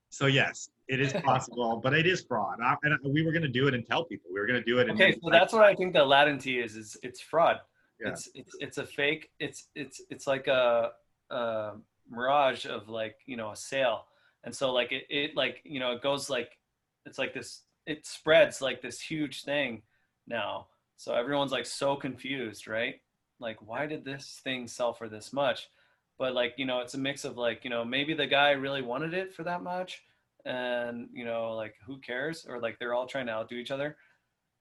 so yes, it is possible, but it is fraud. I, and we were going to do it and tell people. We were going to do it. Okay, so that's what I think the Aladdin tee is. Is it's fraud. Yeah. It's it's it's a fake. It's it's it's like a, a mirage of like you know a sale, and so like it, it like you know it goes like it's like this. It spreads like this huge thing now. So everyone's like so confused, right? Like why did this thing sell for this much? But like you know it's a mix of like you know maybe the guy really wanted it for that much, and you know like who cares? Or like they're all trying to outdo each other.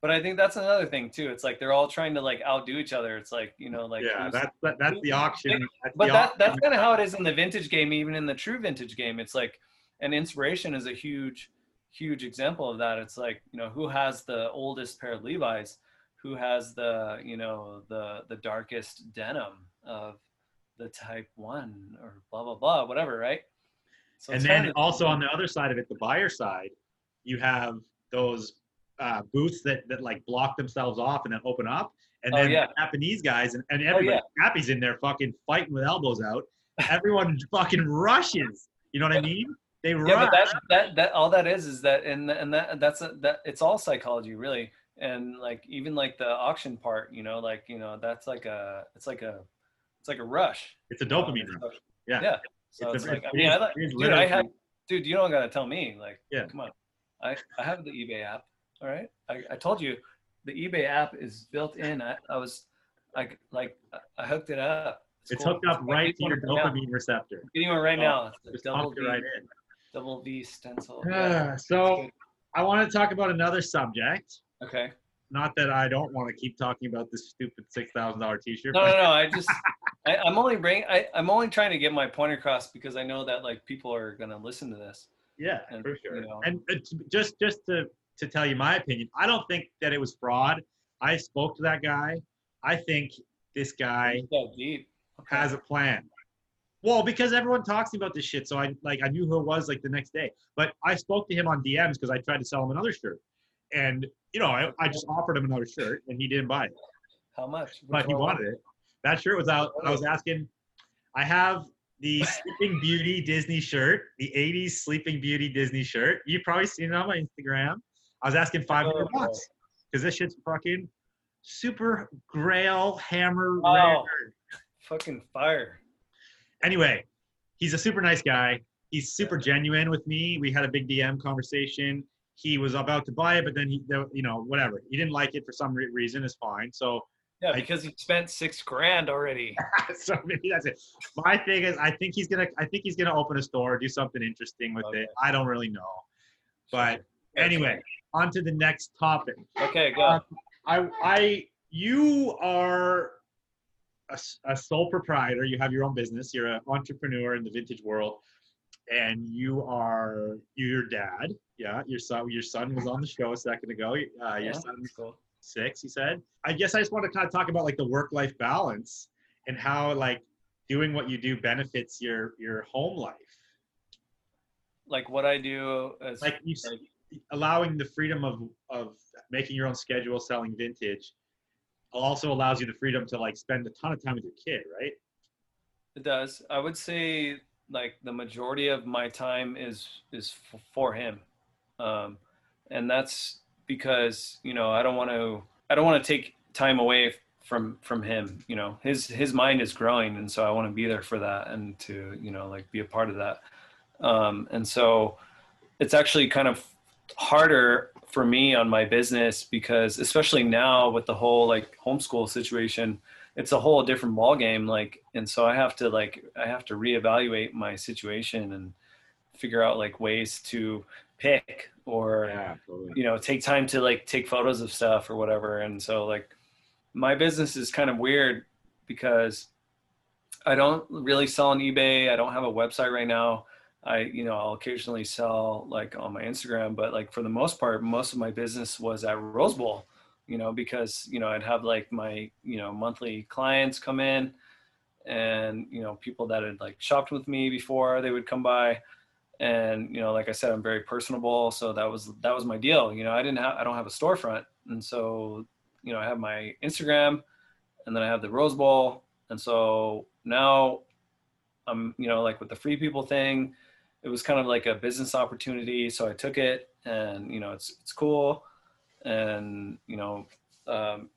But i think that's another thing too. It's like they're all trying to like outdo each other. It's like you know like yeah, that's that, that's the auction. That's but the that auction. that's kind of how it is in the vintage game even in the true vintage game. It's like and inspiration is a huge huge example of that. It's like you know who has the oldest pair of levi's? Who has the you know the the darkest denim of the type one or blah blah blah whatever right so and then also on the other side of it, the buyer side, you have those uh, booths that that like block themselves off and then open up, and Oh, then yeah. Japanese guys and, and Oh, everybody Happy's in there fucking fighting with elbows out. Everyone fucking rushes. You know what I mean? They rush. yeah but that, that that all that is is that and and that that's a, that it's all psychology really and like even like the auction part you know like you know that's like a it's like a it's like a rush it's a dopamine rush. Yeah. yeah so It's it's, like i mean i like dude i have dude you don't gotta tell me like Yeah. come on i i have the ebay app all right i, I told you the ebay app is built in i, I was i like I- hooked it up It's cool. hooked up right to your right now. dopamine receptor. I'm getting one right now It's double v right in. double v stencil Ah, yeah. so I want to talk about another subject. okay not that I don't want to keep talking about this stupid six thousand dollar T-shirt. No, no, no. I just, I, I'm only bring, I, I'm only trying to get my point across because I know that like people are gonna listen to this. Yeah, And, for sure. you know. And uh, just just to to tell you my opinion, I don't think that it was fraud. I spoke to that guy. I think this guy Yeah, deep. Okay. has a plan. Well, because everyone talks about this shit, so I like I knew who it was like the next day. But I spoke to him on DMs because I tried to sell him another shirt, and you know I, I just offered him another shirt and he didn't buy it, How much? but he wanted it. That shirt was out. I was asking. I have the Sleeping Beauty Disney shirt, the '80s Sleeping Beauty Disney shirt. You've probably seen it on my Instagram. I was asking 500 Oh, bucks because this shit's fucking super grail hammer Oh. rare. Fucking fire. anyway, he's a super nice guy. He's super genuine with me. We had a big DM conversation. He was about to buy it, but then he, you know, whatever. He didn't like it for some reason. It's fine. So, Yeah, because he spent six grand already. so maybe that's it. My thing is, I think he's gonna, I think he's gonna open a store, do something interesting with Okay. it. I don't really know, but anyway, on to the next topic. Okay, go. Um, I, I, you are a, a sole proprietor. You have your own business. You're an entrepreneur in the vintage world, and you are you're your dad. Yeah, your son. Your son was on the show a second ago. Uh, your Yeah, son's cool. Six. He said. I guess I just want to kind of talk about like the work-life balance and how like doing what you do benefits your your home life. Like what I do as Like you, allowing the freedom of of making your own schedule, selling vintage, also allows you the freedom to like spend a ton of time with your kid, right? It does. I would say like the majority of my time is is for him, um, and that's because you know I don't want to I don't want to take time away from from him. You know his his mind is growing, and so I want to be there for that and to you know like be a part of that. Um, and so it's actually kind of harder for me on my business because especially now with the whole like homeschool situation it's a whole different ball game like and so i have to like i have to reevaluate my situation and figure out like ways to pick or Yeah, you know take time to like take photos of stuff or whatever. And so like my business is kind of weird because i don't really sell on ebay. I don't have a website right now. I you know i'll occasionally sell like on my instagram but like for the most part most of my business was at rose bowl you know because you know i'd have like my you know monthly clients come in and you know people that had like shopped with me before they would come by and you know like i said i'm very personable so that was that was my deal you know i didn't have i don't have a storefront. And so you know i have my instagram and then i have the rose bowl. And so now i'm you know like with the free people thing it was kind of like a business opportunity so i took it and you know it's it's cool. And you know um,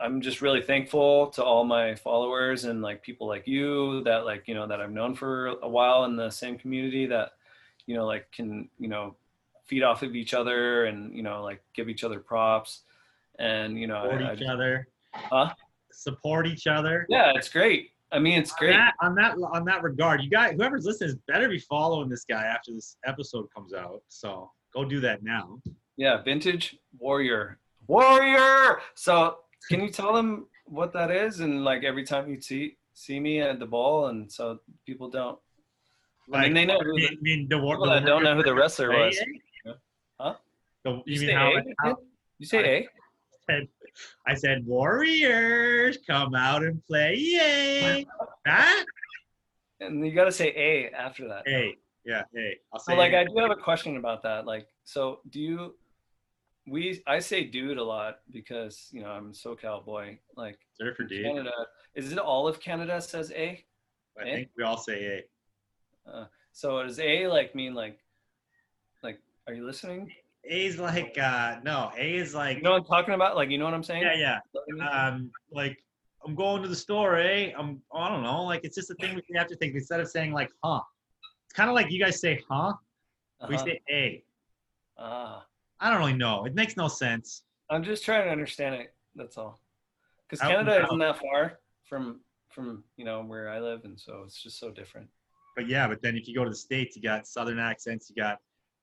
i'm just really thankful to all my followers and like people like you that like you know that i've known for a while in the same community that you know like can you know feed off of each other and you know like give each other props and you know Support I- I each just- other. Huh? Support each other. yeah it's great i mean it's On great that, on that on that regard, you guys, whoever's listening, better be following this guy after this episode comes out. So go do that now. yeah vintage warrior warrior so can you tell them what that is and like every time you see see me at the ball and so people don't I mean, they know who I the- mean, mean, the, people the that don't know who the wrestler was Eh? Huh? The, you, you say mean how, A? how you say A? said, I said warriors come out and play. Yay! that? and you got to say A after that. Hey, yeah, hey. I'll say So like it. I do have a question about that. Like so do you we I say dude a lot because you know I'm a SoCal boy. Like. Canada is it all of Canada says A? I eh? think we all say A. So does A like mean like like are you listening? A is like uh no, A is like You know what I'm talking about? Like you know what I'm saying? yeah, yeah. Um like I'm going to the store, eh? I'm I don't know, like it's just a thing we have to think instead of saying like huh. It's kind of like you guys say huh, we Uh-huh. say A. Ah. I don't really know. It makes no sense. I'm just trying to understand it. That's all. Because Canada isn't that far from from you know where I live, and so it's just so different. But yeah, but then if you go to the states, you got southern accents, you got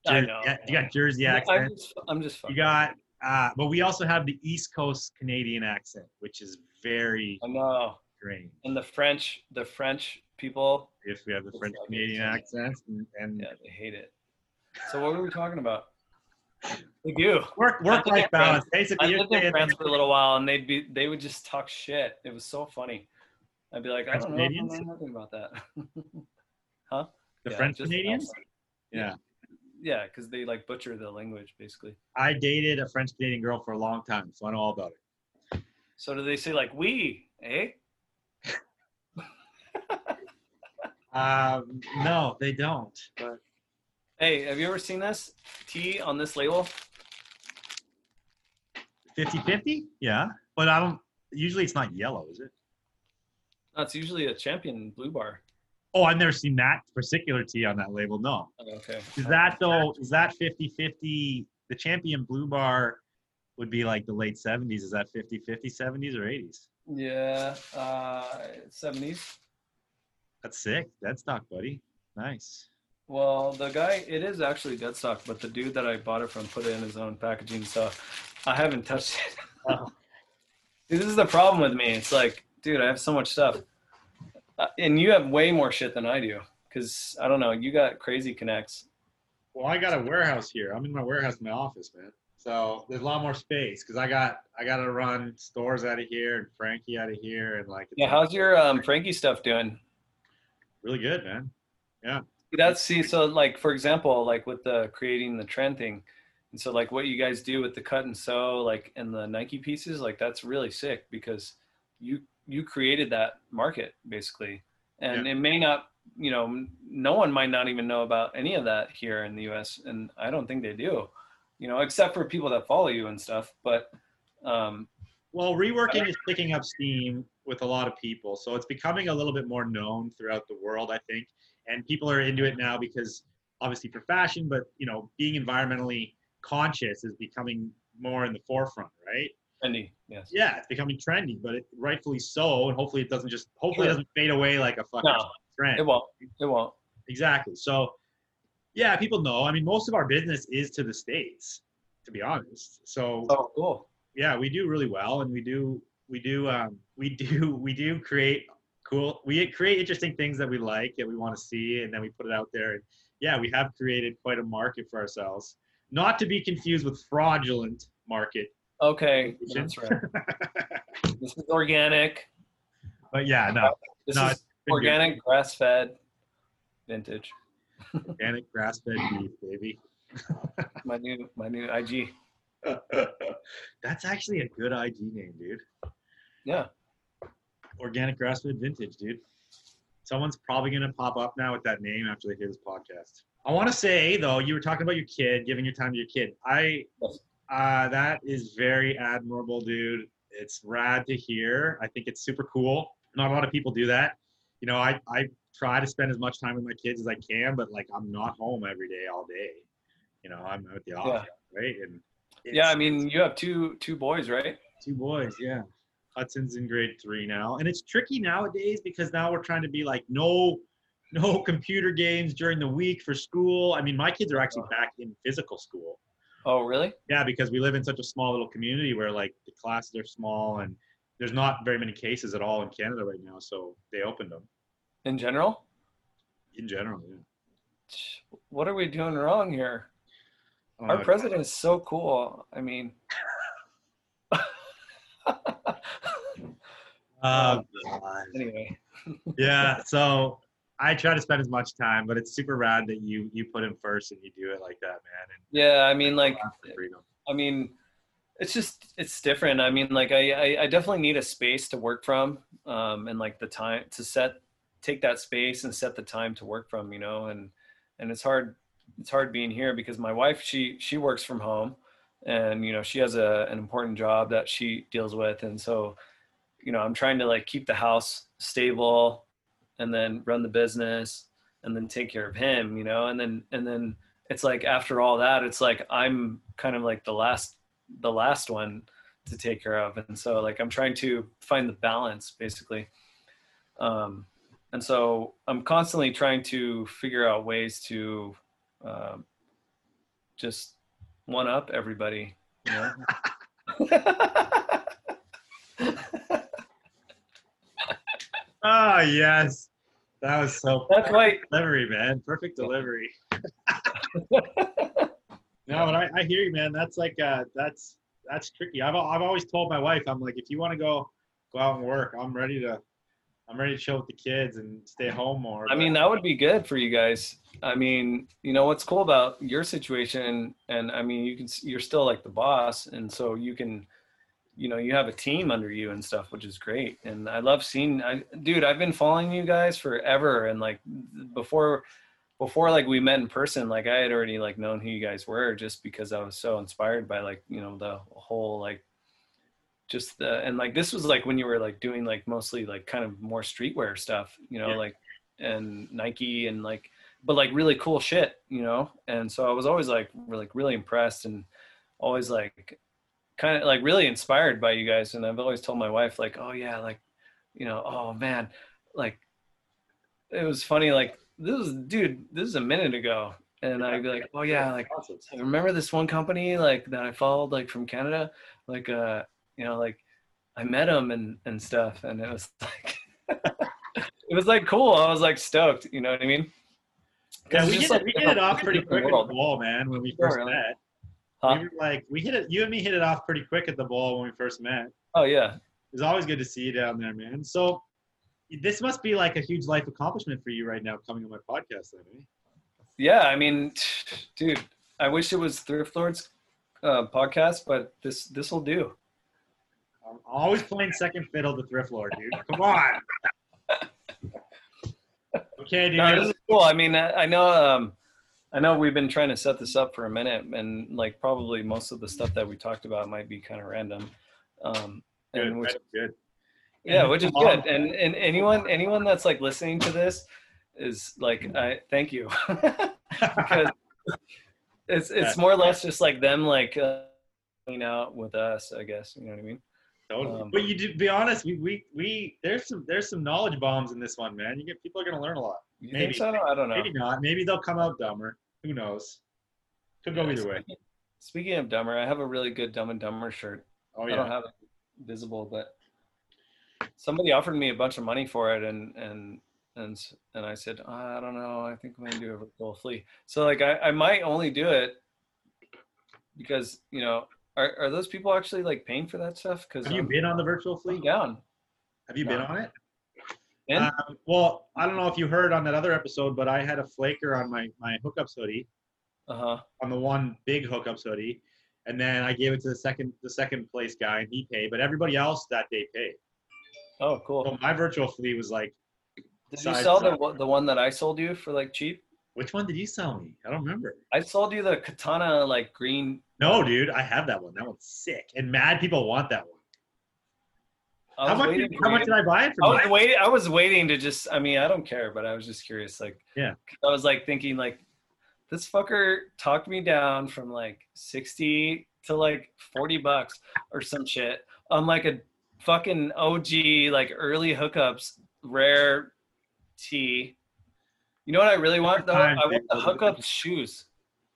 Jer- know. you got Jersey I'm accents, just, I'm just you got uh, but we also have the East Coast Canadian accent, which is very I know. strange. And the French, the French people, If we have the French Canadian accent and, and yeah, they hate it. So what were we talking about? They do. work work life balance. I Basically, you're lived in France for a little while, and they'd be they would just talk shit. It was so funny. I'd be like, I don't know, I don't know nothing about that. the Yeah, French Canadians. outside. Yeah. Yeah, because they like butcher the language basically. I dated a French Canadian girl for a long time, so I know all about it. So do they say like we, eh? Um, no, they don't. But Hey, have you ever seen this tee on this label? 50-50? Yeah, but I don't. Usually, it's not yellow, is it? No, it's usually a champion blue bar. Oh, I've never seen that particular tee on that label. No. Oh, okay. Is that though? Is that 50-50? The champion blue bar would be like the late 70s. Is that 50-50, 70s or 80s? Yeah, uh, 70s. That's sick. Dead stock, buddy. Nice. Well, the guy, it is actually dead stock, but the dude that I bought it from put it in his own packaging, so I haven't touched it. Oh. Dude, this is the problem with me. It's like, dude, I have so much stuff, and you have way more shit than I do. Cause I don't know, you got crazy connects. Well, I got a warehouse here. I'm in my warehouse in my office, man. So there's a lot more space because I got I got to run stores out of here and Frankie out of here and like. Yeah, how's your um, Frankie stuff doing? really good, man? Yeah. That's see, so like for example, like with the creating the trend thing, and so like what you guys do with the cut and sew, like and the Nike pieces, like that's really sick because you you created that market basically, and it may not, you know, no one might not even know about any of that here in the U.S. and I don't think they do, you know, except for people that follow you and stuff. But um, Well, reworking is picking up steam with a lot of people, so it's becoming a little bit more known throughout the world, I think, and people are into it now because obviously for fashion, but you know, being environmentally conscious is becoming more in the forefront, right? Trendy, yes. Yeah, it's becoming trendy, but it, rightfully so, and hopefully it doesn't just hopefully it doesn't fade away like a fucking No, trend. it won't. It won't. Exactly. So, yeah, people know. I mean, most of our business is to the states, to be honest. So, Oh, cool. yeah, we do really well, and we do we do um, we do we do create cool. We create interesting things that we like and we want to see, and then we put it out there. And yeah, we have created quite a market for ourselves. Not to be confused with fraudulent market. Okay, that's right. this is organic. But yeah, no, This no, is it's been good. organic, grass fed, vintage. organic grass-fed beef, baby. My new my new IG. That's actually a good IG name, dude. Yeah. Organic grass-fed vintage, dude. Someone's probably gonna pop up now with that name after they hear this podcast. I want to say though, you were talking about your kid, giving your time to your kid. I. uh, that is very admirable, dude. It's rad to hear. I think it's super cool. Not a lot of people do that. You know, I I try to spend as much time with my kids as I can, but like I'm not home every day, all day. You know, I'm at the office, right? And Yeah, I mean you have two two boys, right? Two boys, yeah. Hudson's in grade three now, and it's tricky nowadays because now we're trying to be like no, no computer games during the week for school. I mean, my kids are actually back in physical school. Oh, really? Yeah, because we live in such a small little community where like the classes are small and there's not very many cases at all in Canada right now, so they opened them In general? in general. Yeah. What are we doing wrong here? Our Uh, president is so cool. I mean, oh, God. anyway. yeah so i try to spend as much time but it's super rad that you you put him first and you do it like that man and Yeah, I mean, like, I mean, it's just it's different. I mean, like, I I, I definitely need a space to work from, um, and like the time to set take that space and set the time to work from. You know, and and it's hard it's hard being here because my wife she she works from home, and you know she has a an important job that she deals with, and so you know I'm trying to like keep the house stable, and then run the business, and then take care of him. You know, and then and then it's like after all that it's like i'm kind of like the last the last one to take care of and so like i'm trying to find the balance basically um and so i'm constantly trying to figure out ways to um, just one up everybody know? Oh yes, that was so. That's why. delivery, man. Perfect delivery. no, but I, I hear you, man. That's like uh, that's that's tricky. I've I've always told my wife, I'm like, if you want to go go out and work, I'm ready to I'm ready to chill with the kids and stay home more. I mean, that would be good for you guys. I mean, you know what's cool about your situation, and I mean, you can you're still like the boss, and so you can, you know, you have a team under you and stuff, which is great. And I love seeing, I, dude, I've been following you guys forever, and like before, before like we met in person, like I had already like known who you guys were just because I was so inspired by like you know the whole like just the and like this was like when you were like doing like mostly like kind of more streetwear stuff you know Yeah. like and nike and like but like really cool shit you know and so i was always like really like really impressed and always like kind of like really inspired by you guys and i've always told my wife like oh yeah like you know oh man like it was funny like this was dude this is a minute ago and i'd be like oh yeah like. I remember this one company like that I followed like from Canada, like uh you know like I met him and and stuff, and it was like it was like cool. I was like stoked. You know what I mean? Yeah, we just, it, we like, hit it off pretty quick at the ball, man. When we first really? met, Huh? we were like we hit it. You and me hit it off pretty quick at the ball when we first met. Oh yeah, It's always good to see you down there, man. So this must be like a huge life accomplishment for you right now, coming on my podcast, then. Eh? yeah. I mean, dude, I wish it was Thrift Lords uh, podcast, but this this will do. I'm always playing second fiddle to Thrift Lord, dude. Come on. okay, dude. No, this is cool. I mean, I, I know, um, I know we've been trying to set this up for a minute, and like probably most of the stuff that we talked about might be kind of random. Um, good, and which, good, good. yeah, which is good. And and anyone anyone that's like listening to this is like, I thank you because it's it's more or less just like them like uh, hanging out with us, I guess. You know what I mean? Totally. Um, but you do be honest, we, we we there's some there's some knowledge bombs in this one, man. You get people are gonna learn a lot. Maybe. so? I don't know. Maybe not. Maybe they'll come out dumber. Who knows? Could go Yeah, either way. speaking- Speaking of dumber, I have a really good Dumb and Dumber shirt. Oh yeah. I don't have it visible, but somebody offered me a bunch of money for it, and and and and I said, I don't know, I think I'm gonna do a virtual flea. So like, I, I might only do it because you know, are are those people actually like paying for that stuff? Because Have you I'm, been on the virtual I'm flea? down. Have you been on it? Um, well, I don't know if you heard on that other episode, but I had a flaker on my my hookups hoodie, uh huh. on the one big hookups hoodie, and then I gave it to the second the second place guy, and he paid. But everybody else that day paid. Oh, cool. So my virtual flea was like, Did you sell the the one that I sold you for like cheap? which one did you sell me? I don't remember. I sold you the katana like green. No, dude, I have that one. That one's sick, and mad people want that one. How much? Did, how much did I buy it I for? was waiting. I was waiting to just. I mean, I don't care, but I was just curious. Like, Yeah. I was like thinking, like, this fucker talked me down from like sixty to like forty bucks or some shit on like a fucking OG like early hookups rare tee. You know what I really want though? I want the dude. hookups shoes.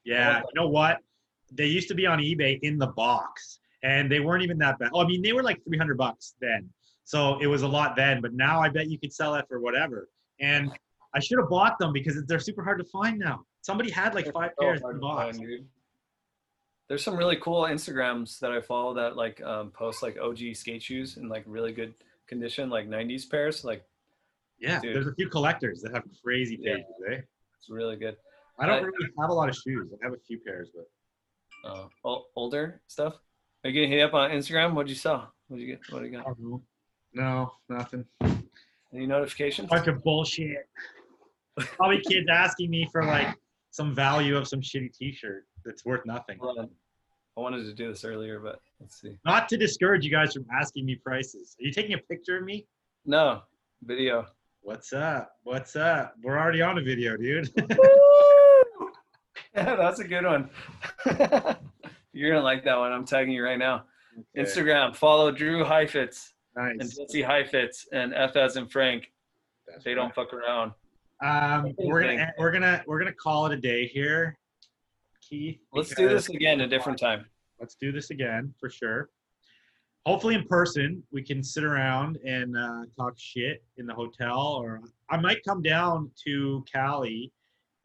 Yeah, you know what? They used to be on eBay in the box, and they weren't even that bad. Oh, I mean, they were like three hundred bucks then, so it was a lot then. But now I bet you could sell that for whatever. And I should have bought them because they're super hard to find now. Somebody had like five So pairs in the box. find. There's some really cool Instagrams that I follow that like um, post like OG skate shoes in like really good condition, like 90s pairs. Like Yeah, Dude. there's a few collectors that have crazy Yeah. pages. Eh? it's really good. I don't really have a lot of shoes. I have a few pairs, but Uh, older stuff. Are you gonna hit up on Instagram? What'd you sell? What'd you get? What do you got? No, nothing. Any notifications? bunch of bullshit. Probably kids asking me for like some value of some shitty T-shirt that's worth nothing. Hold on. I wanted to do this earlier, but let's see. Not to discourage you guys from asking me prices. Are you taking a picture of me? No video. What's up? What's up? We're already on a video, dude. yeah, that's a good one. You're gonna like that one. I'm tagging you right now. Okay, Instagram. Follow Drew Heifetz. and Nice. Jesse Heifetz and F as in Frank. That's They don't fuck around. Um, we're gonna we're gonna we're gonna call it a day here, Keith. Let's do this again a different time. Let's do this again for sure. Hopefully in person, we can sit around and uh, talk shit in the hotel, or I might come down to Cali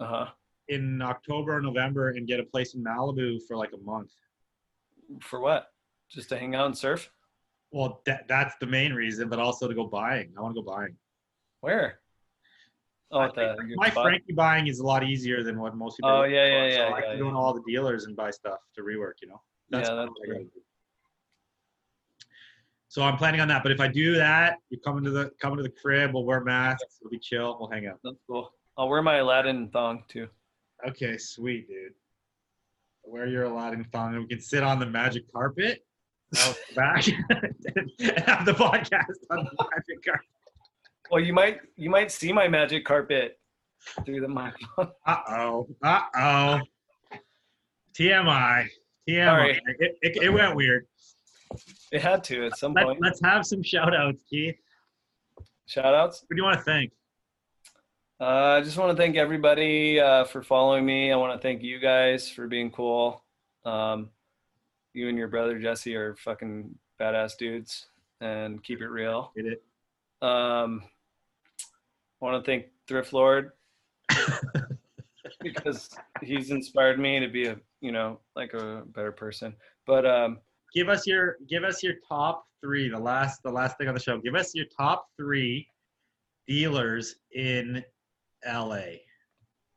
Uh huh. In October or November and get a place in Malibu for like a month. For what? Just to hang out and surf? Well, that, that's the main reason, but also to go buying. I want to go buying. Where? Oh, the, My? Frankie buying is a lot easier than what most people. Oh, do. yeah, yeah, So yeah, I yeah, go yeah. to all the dealers and buy stuff to rework. You know. Yeah, that's true. So I'm planning on that. But if I do that, you come to the coming to the crib. We'll wear masks. It'll be chill. We'll hang out. That's cool. I'll wear my Aladdin thong too. Okay, sweet, dude. Wear your Aladdin thong, and we can sit on the magic carpet out back and have the podcast on the magic carpet. Well, you might you might see my magic carpet through the microphone. Uh oh. Uh oh. TMI. TMI. Sorry. It, it, it went weird. It had to at some Let, point. let's have some shout outs, Keith. Shout outs. Who do you want to thank? Uh, I just want to thank everybody uh, for following me. I want to thank you guys for being cool. Um, you and your brother Jesse are fucking badass dudes, and keep it real. Did it? Um, I want to thank Thrift Lord because he's inspired me to be a you know like a better person. But um, Give us your give us your top three. The last the last thing on the show. Give us your top three dealers in LA.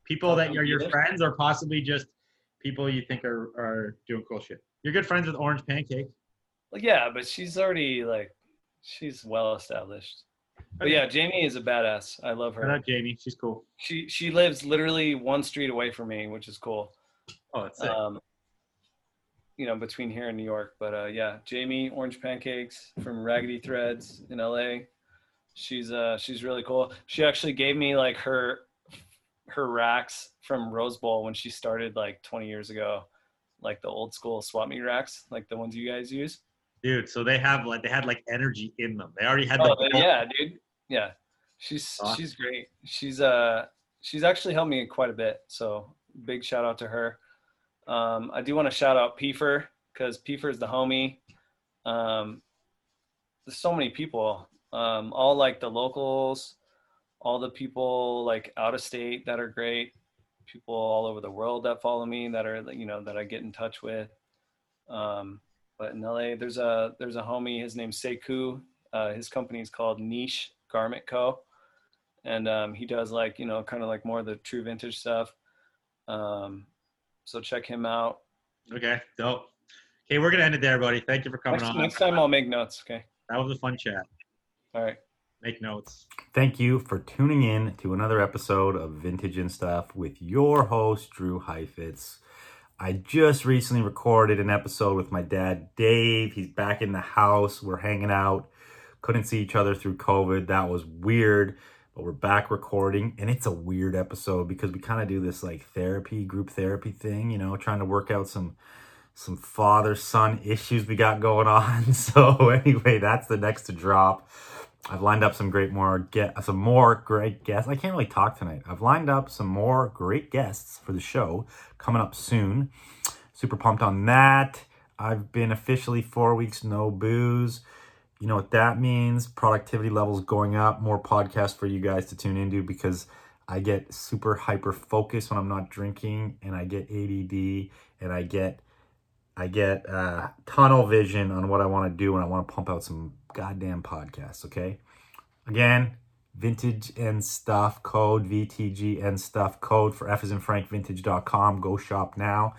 People that are your friends or possibly just people you think are, are doing cool shit. You're good friends with Orange Pancake. Like, yeah, but she's already like, she's well established. But yeah, Jamie is a badass. I love her. out Jamie. She's cool. She she lives literally one street away from me, which is cool. Oh, that's. Um, you know, between here and New York. But uh, yeah, Jamie Orange Pancakes from Raggedy Threads in LA. She's uh she's really cool. She actually gave me like her her racks from Rose Bowl when she started like 20 years ago, like the old school swap meet racks, like the ones you guys use. Dude, so they have like they had like energy in them. They already had Oh, like yeah, dude. Yeah. She's Awesome. she's great. She's uh she's actually helped me quite a bit. So big shout out to her. Um, I do want to shout out Piefer because Piefer's the homie. Um, there's so many people, um, all like the locals, all the people like out of state that are great, people all over the world that follow me that are you know that I get in touch with. Um, but in LA, there's a there's a homie. His name's Sekou. Uh, his company is called Niche Garment Co. And um, he does like you know kind of like more of the true vintage stuff. Um, so check him out. Okay, dope. Okay, we're gonna end it there, buddy. Thank you for coming Next, on. next time I'll make notes. Okay. That was a fun chat. All right. Make notes. Thank you for tuning in to another episode of Vintage and Stuff with your host, Drew Heifetz. I just recently recorded an episode with my dad, Dave. He's back in the house. We're hanging out. Couldn't see each other through COVID. That was weird, but we're back recording. And it's a weird episode because we kind of do this like therapy, group therapy thing, you know, trying to work out some some father son issues we got going on. So anyway, that's the next to drop. I've lined up some great more get some more great guests. I can't really talk tonight. I've lined up some more great guests for the show coming up soon. Super pumped on that. I've been officially four weeks no booze. You know what that means? Productivity levels going up. More podcasts for you guys to tune into because I get super hyper focused when I'm not drinking, and I get ADD, and I get I get uh, tunnel vision on what I want to do, and I want to pump out some goddamn podcasts. Okay, again, vintage and stuff code VTG and stuff code for F is in Frank Vintage.com. Go shop now.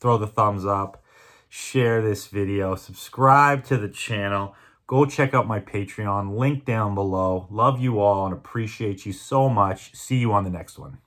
Throw the thumbs up. Share this video. Subscribe to the channel. Go check out my Patreon. Link down below. Love you all and appreciate you so much. See you on the next one.